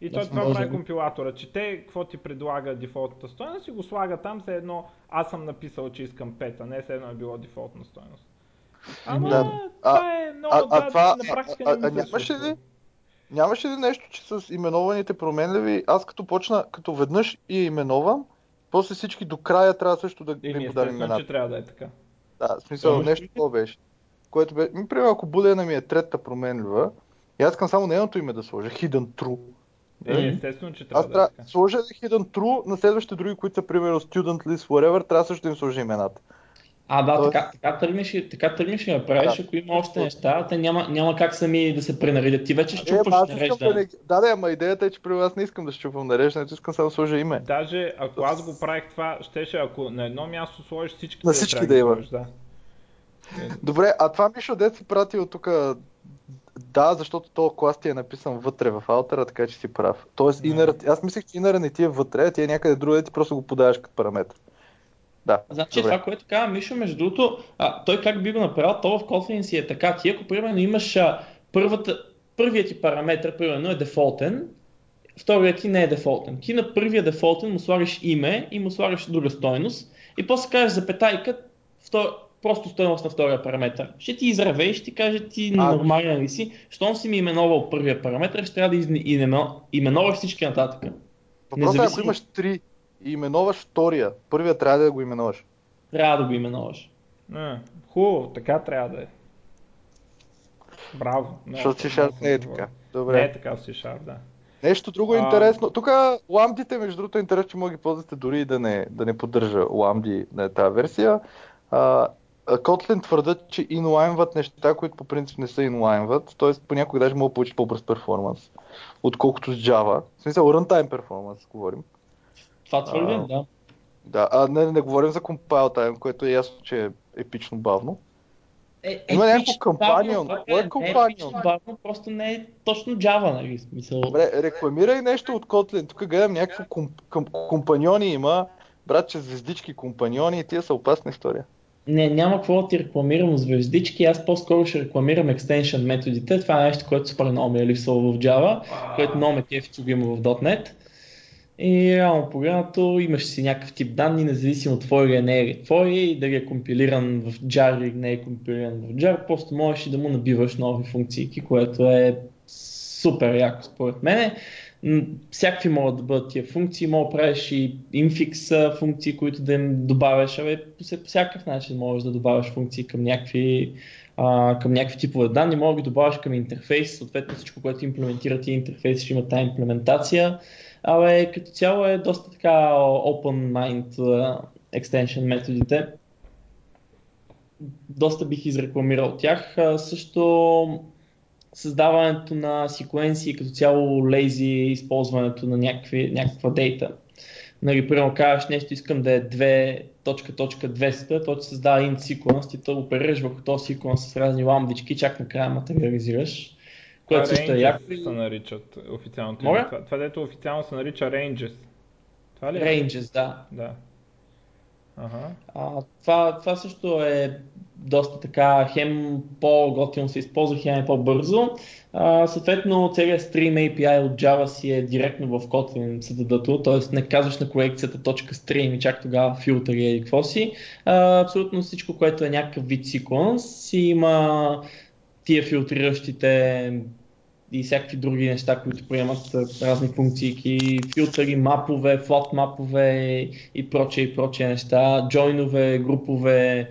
И той Да, това прави компилатора, че те, какво ти предлага дефолтната стойност и го слага там, все едно аз съм написал, че искам 5, а не все едно е било дефолтна стойност. Ама Да. това е много, а- а това, на практика а- не а ми се нямаше ли? Нямаше ли нещо, че с именованите променливи, аз като почна, като веднъж я именувам, после всички до края трябва също да подарим естествено, имената. че трябва да е така. Да, в смисъл, нещо такова беше. Което бе... Ми, примерно, ако Булена ми е третата променлива, и аз искам само нейното име да сложа, Hidden True. Мгм. естествено, че Аз трябва да е трябва да сложа ли Hidden True на следващите други, които са примерно Student List, whatever, трябва също да им сложа имената. А, да, Тоест- така, така тръгнеш, и- така тръгнеш и направиш, Да. ако има още неща, те няма, няма как сами да се пренаредят. Ти вече Е, щупваш аз да нареждане. не... Да, да, ама идеята е, че примерно аз не искам да щупвам нареждането, искам само да сложа име. Даже ако аз го правих това, щеше, ако на едно място сложиш всички, На всички да ги има. сложиш, да. Добре, а това Мишо, дет си пратил тук Да, защото този клас ти е написан вътре в аутера, така че си прав. Тоест, Не. inner, аз мислех, че inner не ти е вътре, а ти е някъде другаде, ти просто го подаваш като параметр. Да, Значи добре. това, което казва Мишо, между другото, а, той как би го направил, то в Kotlin си е така. Ти ако примерно имаш а, първата, първият ти параметр, примерно е дефолтен, вторият ти не е дефолтен. Ти на първия дефолтен му слагаш име и му слагаш друга стойност и после кажеш запетайка, втор... просто стойност на втория параметр. Ще ти изреве и ще ти каже ти А. нормален ли си, щом си ми именувал първия параметр, ще трябва да именуваш всички нататък. Въпросът е, ако имаш три и именуваш втория, първия трябва да го именуваш. Трябва да го именуваш. А, хубаво, така трябва да е. Браво. Защото шарп съм не е така. Не е Добре. така си шарп, да. Нещо друго е А. интересно. Тук ламдите, между другото, е интересно, че може да ги ползвате дори и да не, да не поддържа ламди на тази версия. А, Kotlin твърдат, че инлайнват неща, които по принцип не са инлайнват, т.е. понякога даже мога да получиш по-бърз перформанс, отколкото с Java. В смисъл, runtime перформанс говорим. Това твърдим, да. Да, а не, не говорим за compile time, което е ясно, че е епично бавно. Е, Има някакво това Кое е Не компанион? е бавно, просто не е точно Java, нали? Смисъл. Добре, рекламирай нещо от Kotlin. Тук гледам някакво ком, ком, компаньони има. Братче, звездички, компаньони и тия са опасна история. Не, няма какво да ти рекламирам звездички, аз по-скоро ще рекламирам extension методите. Това е нещо, което супер много ми е липсвало в Java, което много ме кефи, че има в .NET. И реално погледнато имаш си някакъв тип данни, независимо твой или не е твой, и дали е компилиран в jar или не е компилиран в jar, просто можеш и да му набиваш нови функции, което е супер яко според мен. Всякакви могат да бъдат тия функции, мога да правиш и а, функции, които да им добавяш, абе, по, вся- по всякакъв начин можеш да добавяш функции към някакви, а, към някакви типове данни, мога да ги добавяш към интерфейс, съответно всичко, което имплементира ти интерфейс, ще има тази имплементация. Абе, като цяло е доста така open mind extension методите. Доста бих изрекламирал тях. Също създаването на секвенции като цяло лейзи използването на някакви, някаква дейта. Нали, примерно кажеш нещо, искам да е 2.200, то ти създава int sequence, ти то оперираш върху този секвенс с разни ламбички, чак накрая материализираш, което също е яко. се наричат официалното. Това, това дето официално се нарича Ranges. Това ли е? Ranges, да. Да. Ага. А, това, това също е доста така, хем по-готино се използва, хем е по-бързо. А, съответно, целият Stream API от Java си е директно в Kotlin съдадато, т.е. не казваш на колекцията точка .stream и чак тогава филтъри или какво си. А, абсолютно всичко, което е някакъв вид секвенс, си има тия филтриращите и всякакви други неща, които приемат разни функции, филтъри, мапове, флот мапове и прочее и прочее неща, джойнове, групове.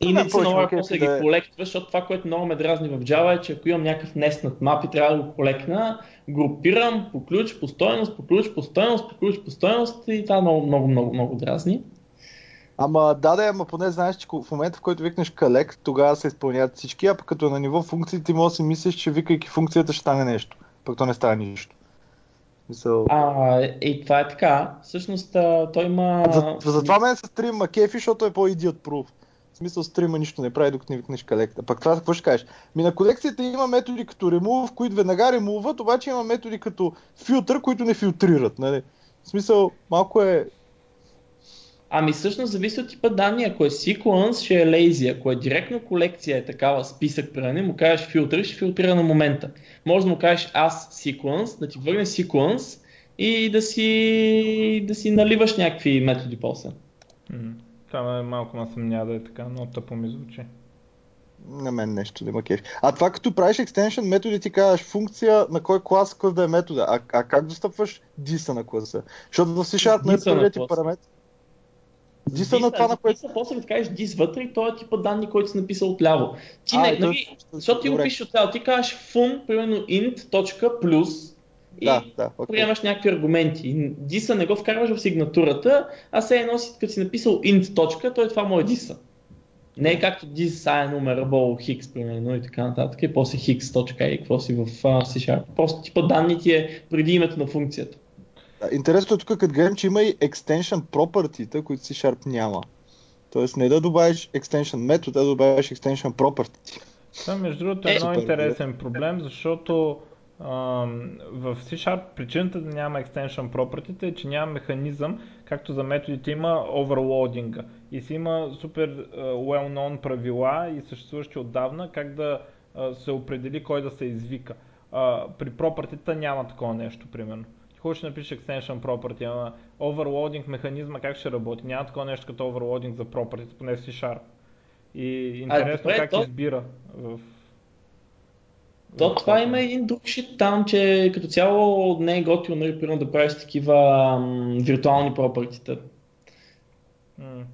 И не ме кефи после ги да е- колектва, защото това, което много ме дразни в Java е, че ако имам някакъв нест над мапи, трябва да го колекна, групирам по ключ, по стоеност, по ключ, по стоеност, по ключ, по стоеност и това много, много, много, много дразни. Ама да, да, ама поне знаеш, че в момента в който викнеш collect, тогава се изпълняват всички, а пък като е на ниво функции, ти може да си мислиш, че викайки функцията ще стане нещо. Пък то не става нищо. Мисъл... А, и това е така. Всъщност той има... За, затова мен се стрим ма кефи, защото е по-идиот proof. В смисъл стрима нищо не прави, докато не викнеш колект. А пък това какво ще кажеш? Ми на колекцията има методи като remove, които веднага ремуват, обаче има методи като филтър, които не филтрират. Нали? В смисъл, малко е... Ами всъщност зависи от типа данни. Ако е sequence, ще е lazy. Ако е директно колекция, е такава списък, примерно, му кажеш филтър, ще филтрира на момента. Може да му кажеш аз sequence, да ти върне sequence и да си, да си наливаш някакви методи после. Това е малко ме съмня да е така, но тъпо ми звучи. На мен нещо да има кеф. А това като правиш extension методи, ти казваш функция на кой клас, какъв да е метода. А, а как достъпваш диса на класа? Защото в C-Sharp не е Диса на това, на което... Диса, после да кажеш дис вътре и той е типа данни, който си написал отляво. Ти А, не, той- нали, защото ти го пишеш отляво, ти кажеш fun, примерно int, точка, плюс и Да, да, окей. приемаш някакви аргументи. Диса не го вкарваш в сигнатурата, а се едно си, като си написал int точка, той това му е диса. Не е както dis sign numerable хикс, примерно, и така нататък, и после хикс точка и какво си в C-Sharp. Просто типа данни ти е преди името на функцията. Интересното е тук, като гледам, че има и extension property които C-Sharp няма. Тоест не да добавиш extension метод, а да добавиш extension property. Това между другото е Е, много интересен проблем, защото ам, в C-Sharp причината да няма extension property е, че няма механизъм, както за методите има overloading и си има супер а, well-known правила и съществуващи отдавна как да се определи кой да се извика. При property няма такова нещо, примерно. Хубаво ще напишеш extension property, ама overloading механизма как ще работи? Няма такова нещо като overloading за property, поне в C-Sharp. И интересно добре, как то- избира в... То това има един друг шит там, че като цяло не е готино, нали, примерно да правиш такива м, виртуални пропъртита. М.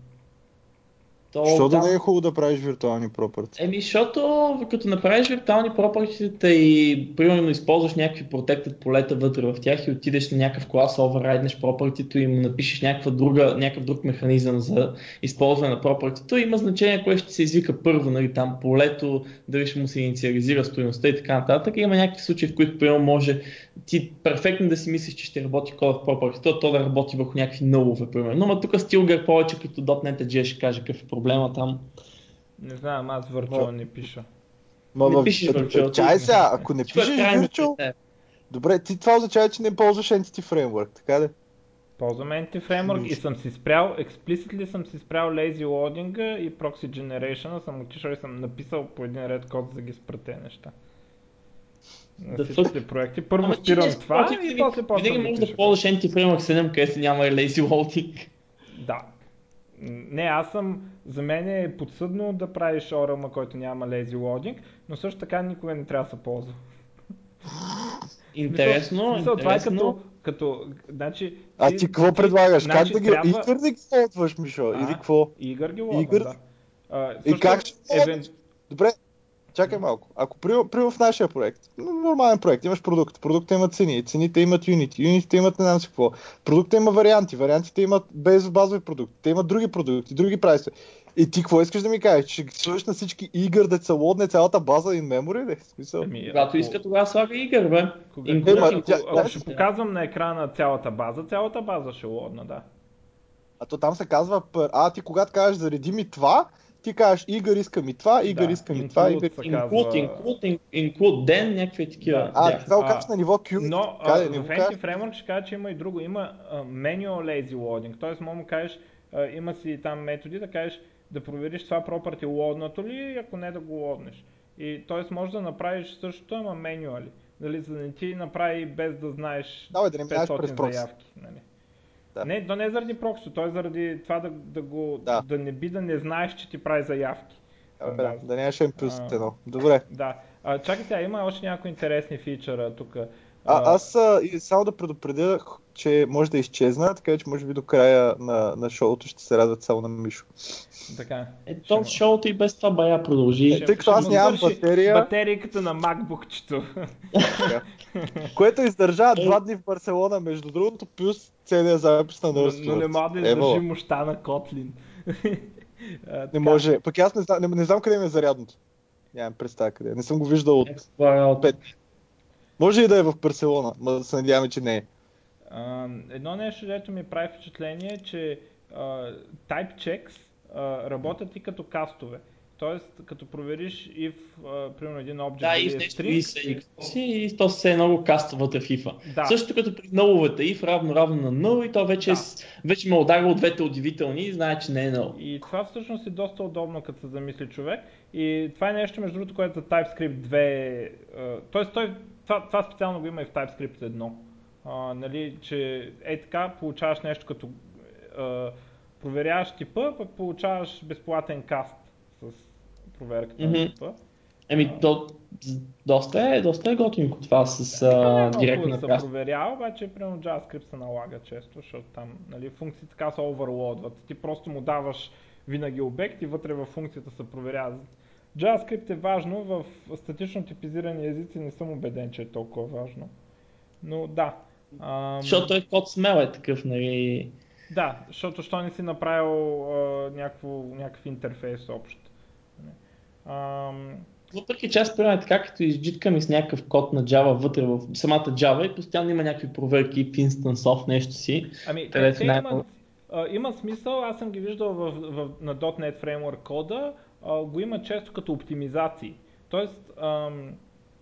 То, Що да не е хубаво да правиш виртуални пропърти? Еми, защото като направиш виртуални пропъртите и примерно използваш някакви protected полета вътре в тях и отидеш на някакъв клас, оверрайднеш пропъртито и му напишеш някаква друга, някакъв друг механизъм за използване на пропъртито, има значение кое ще се извика първо, нали, там полето, дали ще му се инициализира стоеността и така нататък. Има някакви случаи, в които примерно може ти перфектно да си мислиш, че ще работи кода в пропъртито, то да работи върху някакви нулове, примерно. Но тук Stilgar повече като .NET ще каже какъв е проблема там. Не знам, аз virtual не пиша. Ма, Не пишеш virtual, Чай сега, ако не е пишеш теб. добре, ти това означава, че не ползваш Entity Framework, така ли? Ползвам Entity Framework и съм си спрял, explicitly съм си спрял lazy loading и proxy generation, съм отишъл и съм написал по един ред код за да ги спра тези неща. На The всичките проекти. Първо Ама ти спирам не това според и после почвам Винаги да можеш да ползваш Anti-Framework 7, където няма lazy loading. Да. Не, аз съм, за мен е подсъдно да правиш ORM, който няма lazy loading, но също така никога не трябва да се ползва. Интересно, смисъл, това е интересно. като, като, значи... А ти какво предлагаш? значи как да ги... трябва- Игър да ги ползваш, Мишо? А? Или какво? Игър ги лодвам, Игър- да. А, И също как ще евен... Добре, чакай малко. Ако при, при в нашия проект, нормален проект, имаш продукт, продукта има цени, цените имат юнити, юнитите имат не знам си какво, продукта има варианти, вариантите имат без базови продукти, те имат други продукти, други прайсове. И ти какво искаш да ми кажеш? Ще сложиш на всички игър да се лодне цялата база in memory ли? Смисъл? Ами, Когато ако- иска, тогава слага игър, бе. Кога, Including- кога, ако, тя- ако тя- ще показвам на екрана цялата база, цялата база ще лодна, да. А то там се казва, пър- а ти когато кажеш зареди ми това, ти кажеш игър иска ми това, игър Да, иска ми това, include игър... include, in- include ден, някакви такива. А, Да. това го кажеш на ниво Q. Но в? Entity Framework ще кажа, че има и друго. Има а, manual lazy loading. Т.е. мога му кажеш, а, има си там методи да кажеш да провериш това property лоднато ли и ако не да го лоднеш. И т.е. може да направиш същото, ама manually. Дали, за да не ти направи без да знаеш Давай да не минаваш през 500 прокси. заявки. Нали? Да. Не, то не е заради прокси, то е заради това да, да, го, Да. да. не би да не знаеш, че ти прави заявки. Абе, Да. Да, нямаш N плюс едно. Добре. Да. А, чакай сега, има още някои интересни фичъра тук. А, аз а, и само да предупредя, че може да изчезна, така че може би до края на, на шоуто ще се радват само на Мишо. Така. Е, то Ще- шоуто и без това бая продължи. Е, тъй като аз нямам батерия. Батерийката на MacBook-чето. Което издържа Е. два дни в Барселона, между другото, плюс целият запис на но, Nurse но не мога да Ево. издържи мощта на. А, Не може. Пък аз не, знам- не, не знам къде ми е зарядното. Нямам представа къде. е. Не съм го виждал от... Е, това е Пет. Може и да е в Барселона, но да се надяваме, че не е. А, едно нещо, дето ми прави впечатление е, че а, type checks а, работят и като кастове. Тоест, като провериш if, а, примерно един обект Да, и дали в е нещо string, и се и какво си, и то се е много каства вътре в. Да. Също като при нуловете if равно равно на 0 и то вече, Да. е вече ме ударя от двете удивителни и знае, че не е 0. И това всъщност е доста удобно, като се замисли човек. И това е нещо, между другото, което за TypeScript 2... а, Тоест, той, това, това специално го има и в TypeScript 1. А, нали, че е така, получаваш нещо като... А, проверяваш типа, пък получаваш безплатен каст проверката на Мгм. типа. Еми, з- доста е, доста е готинко това с Така не е а, много директна да се проверява, обаче примерно JavaScript се налага често, защото там нали, функции така се оверлоудват. Ти просто му даваш винаги обект и вътре във функцията се проверява. JavaScript е важно, в статично типизирани езици не съм убеден, че е толкова важно. Но да. Ам, Защото е код смел е такъв, нали. Да, защото що не си направил а, някакво, някакъв интерфейс общ. Въпреки че аз примерно така, като изджиткам и с някакъв код на Java вътре в самата Java и постоянно има някакви проверки в instance of нещо си. Ами, те, те най- имат, а, има смисъл, аз съм ги виждал в, в, на .NET Framework кода, а, го има често като оптимизации. Тоест, ам,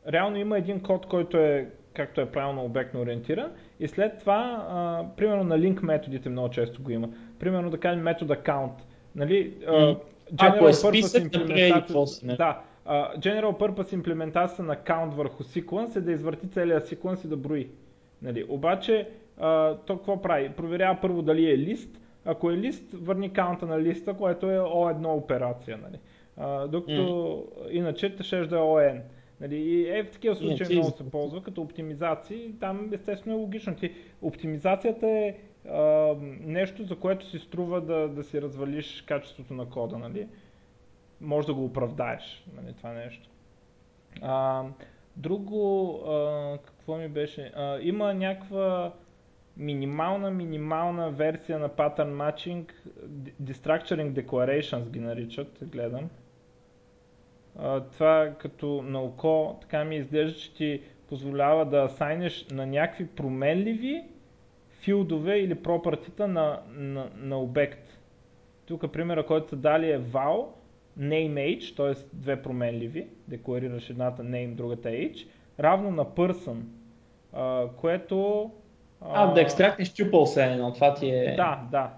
реално има един код, който е както е правилно обектно ориентиран и след това, а, примерно на link методите много често го има. Примерно да кажем метод account. Нали, а. General Ако е Purpose списък, какво си, не? Да, а, General Purpose имплементация на count върху sequence е да извърти целия sequence и да брои. Нали, обаче, а, то какво прави? Проверява първо дали е лист. Ако е лист, върни каунта на листа, което е O1 операция. Нали. А, докато иначе те ще да е ON. Нали, и е в такива случаи Иначе много се ползва като оптимизации. Там естествено е логично. Ти, оптимизацията е нещо, за което си струва да, да си развалиш качеството на кода. Нали? Може да го оправдаеш. Нали, това нещо. А, друго, а, какво ми беше? А, има някаква минимална, минимална версия на Pattern Matching, D- Destructuring Declarations ги наричат, гледам. А, това като на око така ми изглежда, че ти позволява да асайнеш на някакви променливи филдове или пропъртита на, на, на обект. Тук примера, който са дали е val, name age, т.е. две променливи, декларираш едната name, другата age, равно на person, а, което... А, да екстрактнеш тюпъл се едно, това ти е... Да, да.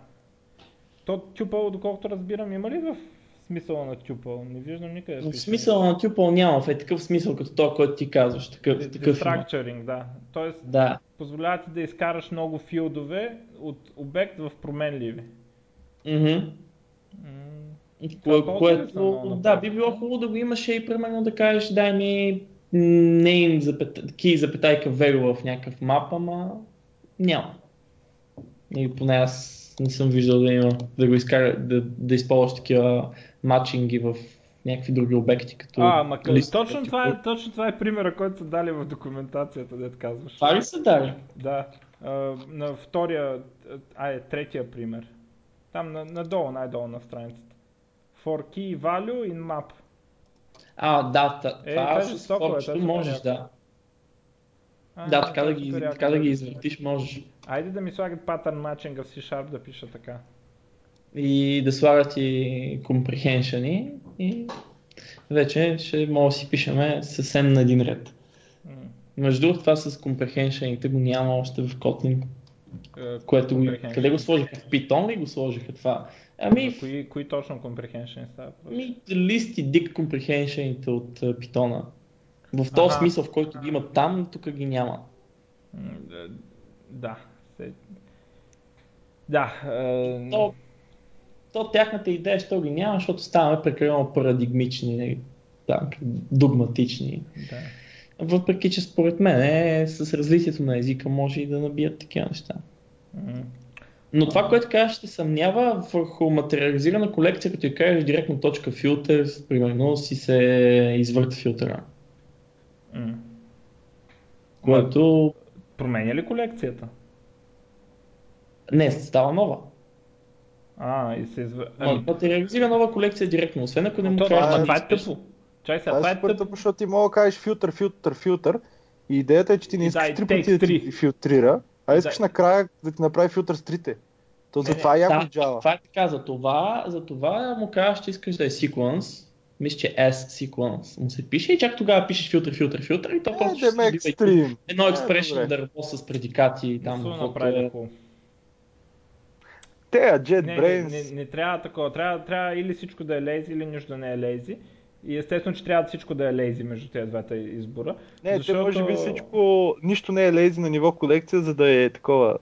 То тюпъл, доколкото разбирам, има ли в смисъла на тюпъл? Не виждам никъде. Пише. смисъл на тюпъл няма, в е такъв смисъл като този, който ти казваш. Такъв, такъв. Destructuring, да. Тоест, Да. позволява ти да изкараш много филдове от обект в променливи. М, Кое, Това което, да, би било хубаво да го имаше и примерно да кажеш, дай ми name, запета, key, запетайка value в някакъв мап, ама няма. Или поне аз не съм виждал да има, да го изкара, да, да използваш такива матчинги в някакви други обекти, като А, ма къде- лист- точно, това е, точно това е примера, който са дали в документацията, дет казваш. Това ли са дали? Да. А, на втория, а е третия пример. Там на, надолу, най-долу на страницата. For key value in map. А, да, та, Е, това е с е супер можеш, да. А, Да, така да е ги, така да ги извъртиш можеш. Айде да ми слагат pattern matching в C-Sharp да пиша така. и да слагат и comprehension и вече ще може да си пишеме съвсем на един ред. Между другото това с comprehension го няма още в Kotlin, Е, което къде го сложиха? В Python ли го сложиха това? Ами, За кои, кои точно comprehension става? въпрос? ми лист и dict comprehension от а, Python. В този Аха. смисъл, в който ги има там, тук ги няма. Да. Да. е, То, то тяхната идея, що ги няма, защото ставаме прекалено парадигмични, нали, там, догматични. да. Въпреки, че според мен е, с развитието на езика може и да набият такива неща. Но това, което кажеш, ще съмнява върху материализирана колекция, като я кажеш директно точка филтър, примерно си се извърта филтъра. М. Което Променя ли колекцията? не става нова. А, и се изв... Ами... Материализира нова колекция директно, освен ако не му кажеш, ама че това е тъпо. Чай сега, Това това е е тъпо. тъпо, защото ти мога да кажеш филтър, филтър, филтър. И идеята е, че ти не искаш три пъти да три. ти филтрира, а искаш Да. накрая да ти направи филтър с трите. То Не, затова е яко Да, Java. това е така, за това, за това му казваш, че искаш да е sequence, мисля, че S sequence му се пише и чак тогава пишеш филтър, филтър, филтър и то Е, просто ще се и едно Е, експрешен дърво с предикати Там там. направили е. Те, а Не, не, JetBrains. не, не трябва такова. Трябва, трябва или всичко да е лейзи, или нищо да не е лейзи. И естествено, че трябва всичко да е лейзи между тези двата избора. Не, защото- те може би всичко, нищо не е лейзи на ниво колекция, за да е такова.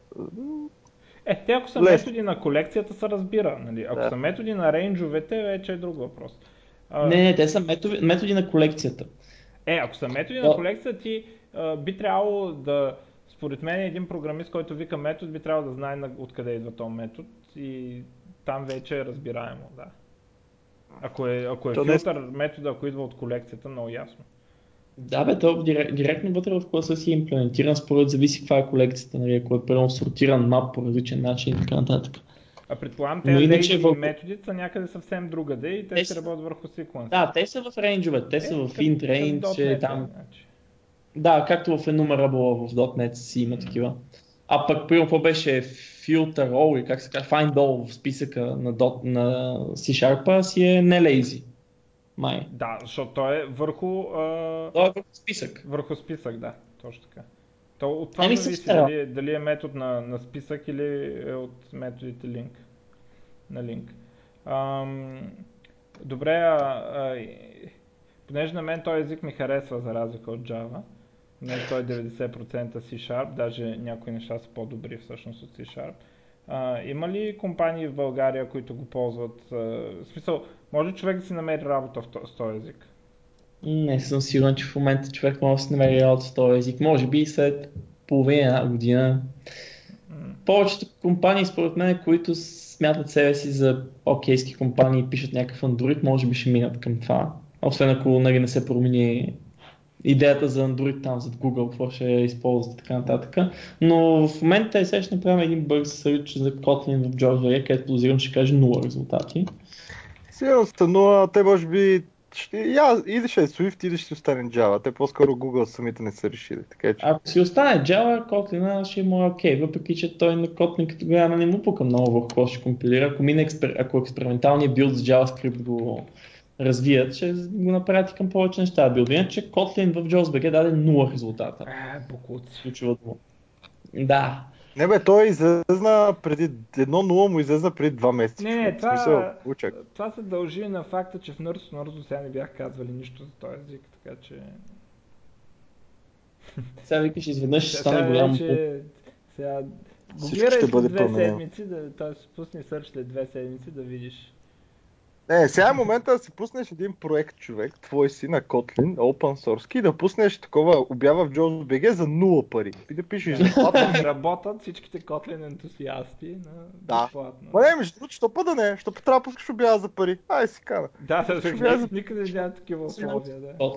Е, те ако са Лесно. методи на колекцията, се разбира. Нали? Ако Да. са методи на рейнджовете, вече е друг въпрос. А, Не, не, те са методи, методи на колекцията. Е, ако са методи Да. на колекция, ти а, би трябвало да, според мен един програмист, който вика метод, би трябвало да знае на, откъде идва този метод и там вече е разбираемо, да. Ако е, ако е То не филтър метода, ако идва от колекцията, много ясно. Да, бе, то директ, директно вътре в класа си е имплементиран, според зависи каква е колекцията, нали, ако е първо сортиран мап по различен начин и така нататък. А предполагам, те иначе лейзи върху- методи са някъде съвсем другаде и те Те ще са- работят върху секвенс. Да, те са в рейнджове, те са в int range, там Значи. Да, както в enumerable в .NET си има такива. А пък, примерно, какво беше filter all, или как се казва, find all в списъка на, dot, на C-Sharp си е не lazy. Май. Да, защото той е върху, а, Той е върху списък. върху списък, да, точно така. То от това Еми, зависи дали, дали е метод на, на списък или е от методите линк. На линк. Ам, добре, а, а, понеже на мен този език ми харесва за разлика от Java, понеже той е 90% C-Sharp, даже някои неща са по-добри всъщност от C-Sharp. А, има ли компании в България, които го ползват? А, в смисъл, може човек да си намери работа в този език? Не съм сигурен, че в момента човек може да се намери работа с този език. Може би след половина една година. Повечето компании, според мен, които смятат себе си за окейски компании и пишат някакъв Android, може би ще минат към това. Освен ако нали, не се промени идеята за Android там зад Google, какво ще използват и така нататък. Но в момента е сега ще направим един бърз сърч за Kotlin в JavaScript, където подозирам ще каже 0 резултати. Сте, но те може би ще, я, или ще е Swift, или ще остане Java. Те по-скоро Google самите не са решили. Така че... Ако си остане Java, Kotlin ще му е окей, въпреки че той на Kotlin като голяма не му пука много върху какво ще компилира. Ако, мине експер... ако експерименталният билд с JavaScript го развият, ще го направят и към повече неща билд. Иначе Kotlin в JavaScript даде 0 резултата. Е, дума. Да. Не бе, той излезна преди едно нула му излезна преди два месеца. Не, не, това- смисъл. Това се дължи на факта, че в Нърс Нърс до сега не бях казвали нищо за този език, така че... Сега викаш изведнъж ще стане голям вече... Сега... Гуглирай след две променено. седмици, да, т.е. пусни сърч след две седмици да видиш. Не, сега е момента да си пуснеш един проект, човек, твой си на Kotlin, open source, и да пуснеш такова обява в JobsBG за нула пари. И да пишеш. Да работят всичките котлин ентусиасти на Да. безплатно. Ма не, между другото, що па да не, що па трябва да пускаш обява за пари. Ай си кана. Да, да, да, никъде няма такива условия, да.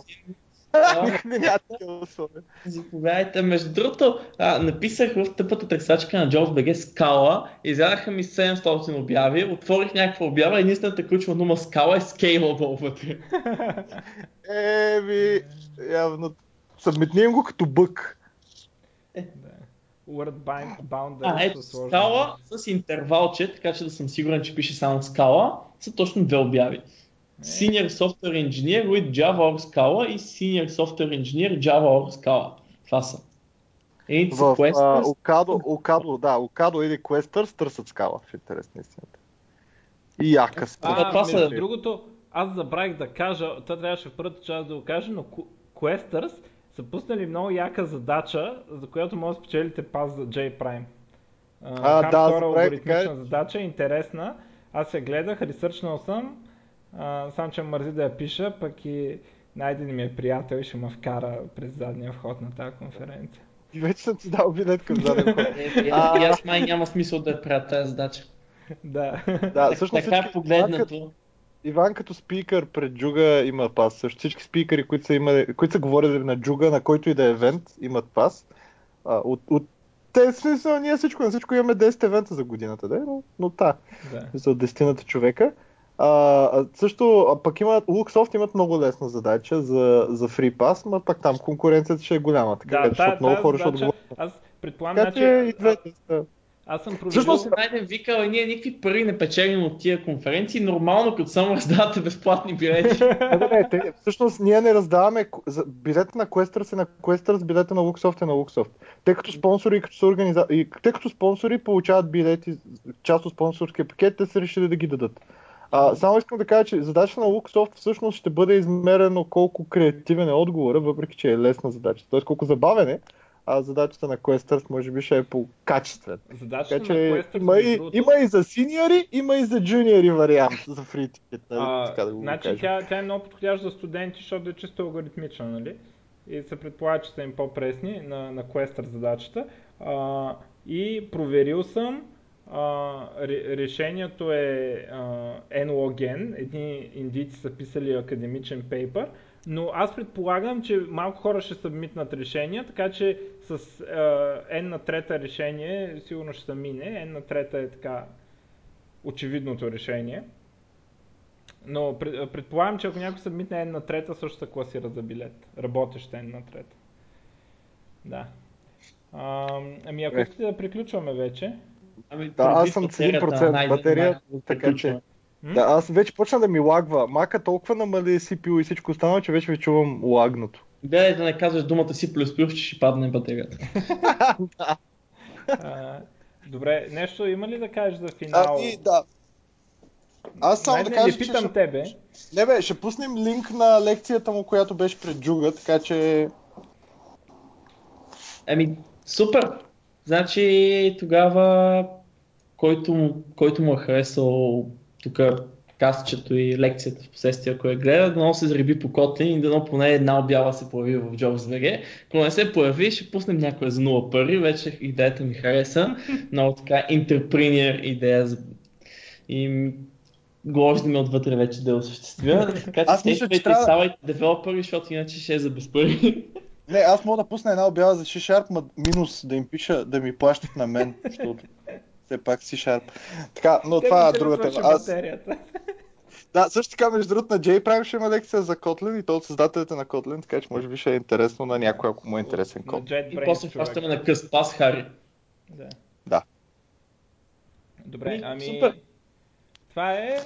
Никъде няма такива условия. Заповядайте. Между другото, а, написах в тъпата търсачка на JobsBG скала, изядаха ми 700 обяви, отворих някаква обява и единствената ключова дума скала е scalable вътре. Еми, явно. Събмитнем го като бък. да. Word boundary А, ето, скала с интервалче, така че да съм сигурен, че пише само скала, са точно две обяви. Senior Software Engineer with Java or Scala и Senior Software Engineer Java or Scala. Това са. Са В а, Questers, Окадо, Окадо, да, Окадо или Questers търсят скала в интерес на истината. И яка. А, А, това са- другото, аз забравих да кажа, това трябваше в първата част да го кажа, но Questers са пуснали много яка задача, за която може да спечелите пас за J-Prime. А, забравих да алгоритмична задача, интересна. Аз я гледах, ресърчнал съм, а, само че мързи да я пиша, пък и найден ми е приятел и ще ме вкара през задния вход на тази конференция. И вече съм ти дал билет към заден ход. Е, и, и аз май няма смисъл да я правя тази задача. да. Да, всъщност така всички, погледнато. Иван като спикър пред Джуга има пас. Също всички спикъри, които са, имали, които са говорили на Джуга, на който и да е евент, имат пас. А, от, от те, смисъл, ние всичко, на всичко имаме 10 евента за годината, да, но, но та, да. за 10 човека. А, също, пък имат, Luxoft имат много лесна задача за, за Free Pass, но пък там конкуренцията ще е голяма, така Да, да, защото много хора ще задача- отговорят. Аз предполагам, Така че значи, и двете са. аз съм проверил... Всъщност- найден викал, и ние никакви пари не печелим от тия конференции, нормално като само раздавате безплатни билети. Не, не, всъщност ние не раздаваме билета на Questers е на Questers, билета на Luxoft е на Luxoft. Те като спонсори, и като са организа... и те като спонсори получават билети, част от спонсорския пакет, те са решили да ги дадат. А, само искам да кажа, че задачата на Luxoft всъщност ще бъде измерено колко креативен е отговора, въпреки че е лесна задача. Тоест колко забавен е, а задачата на Questers може би ще е по-качествена. Задачата Така на че Questers, има и, другото, има и за синьори, има и за джуниори вариант за тикет. Нали? а, така да го значи тя, тя е много подходяща за студенти, защото е чисто алгоритмична, нали? И се предполага, че са им по-пресни на, на Quester задачата. А, и проверил съм, а, ре, решението е а, nlogn, едни индийци са писали академичен пейпер, но аз предполагам, че малко хора ще събмитнат решения, така че с а, n на трета решение сигурно ще се мине, n на трета е така очевидното решение. Но пред- предполагам, че ако някой събмитне N на трета, също се класира за билет. Работещ N на трета. Да. А, ами ако Е. искате да приключваме вече. Ами, Да, аз съм с батерията 1% на Найден, батерия, така че- Да, аз вече почна да ми лагва. Мака толкова намали CPU и всичко останало, че вече ви чувам лагното. Гледай да не казваш думата си плюс плюс, че ще падне батерията. А, добре, нещо има ли да кажеш за финал? Ами, да. Аз само да кажа, не че питам ще... тебе. Не бе, ще пуснем линк на лекцията му, която беше пред Джуга, така че... Еми, супер! Значи тогава, който, му- който му е харесал тук кастчето и лекцията в последствие, ако я гледа, дано се зареби по Kotlin и дано поне една обява се появи в JobsVG. Ако не се появи, ще пуснем някоя за 0 пари, вече идеята ми хареса. Много така интерпринер идея за... и гложда ми отвътре вече да осъществя. Така че Аз мисля, че трябва- ставайте девелопери, защото иначе ще е за без пари. Не, аз мога да пусна една обява за C-Sharp, ма минус да им пиша, да ми плащат на мен, защото все пак C-Sharp. Така, но Тебе това е друга тема. Аз, да, също така, между другото, на Prime ще има лекция за Kotlin и то от създателите на Kotlin, така че може би ще е интересно на някой, ако му е интересен код. И после хващаме на къс пас, Хари. Да. Да. Добре, Ами, ами... супер. Това е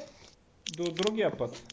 до другия път.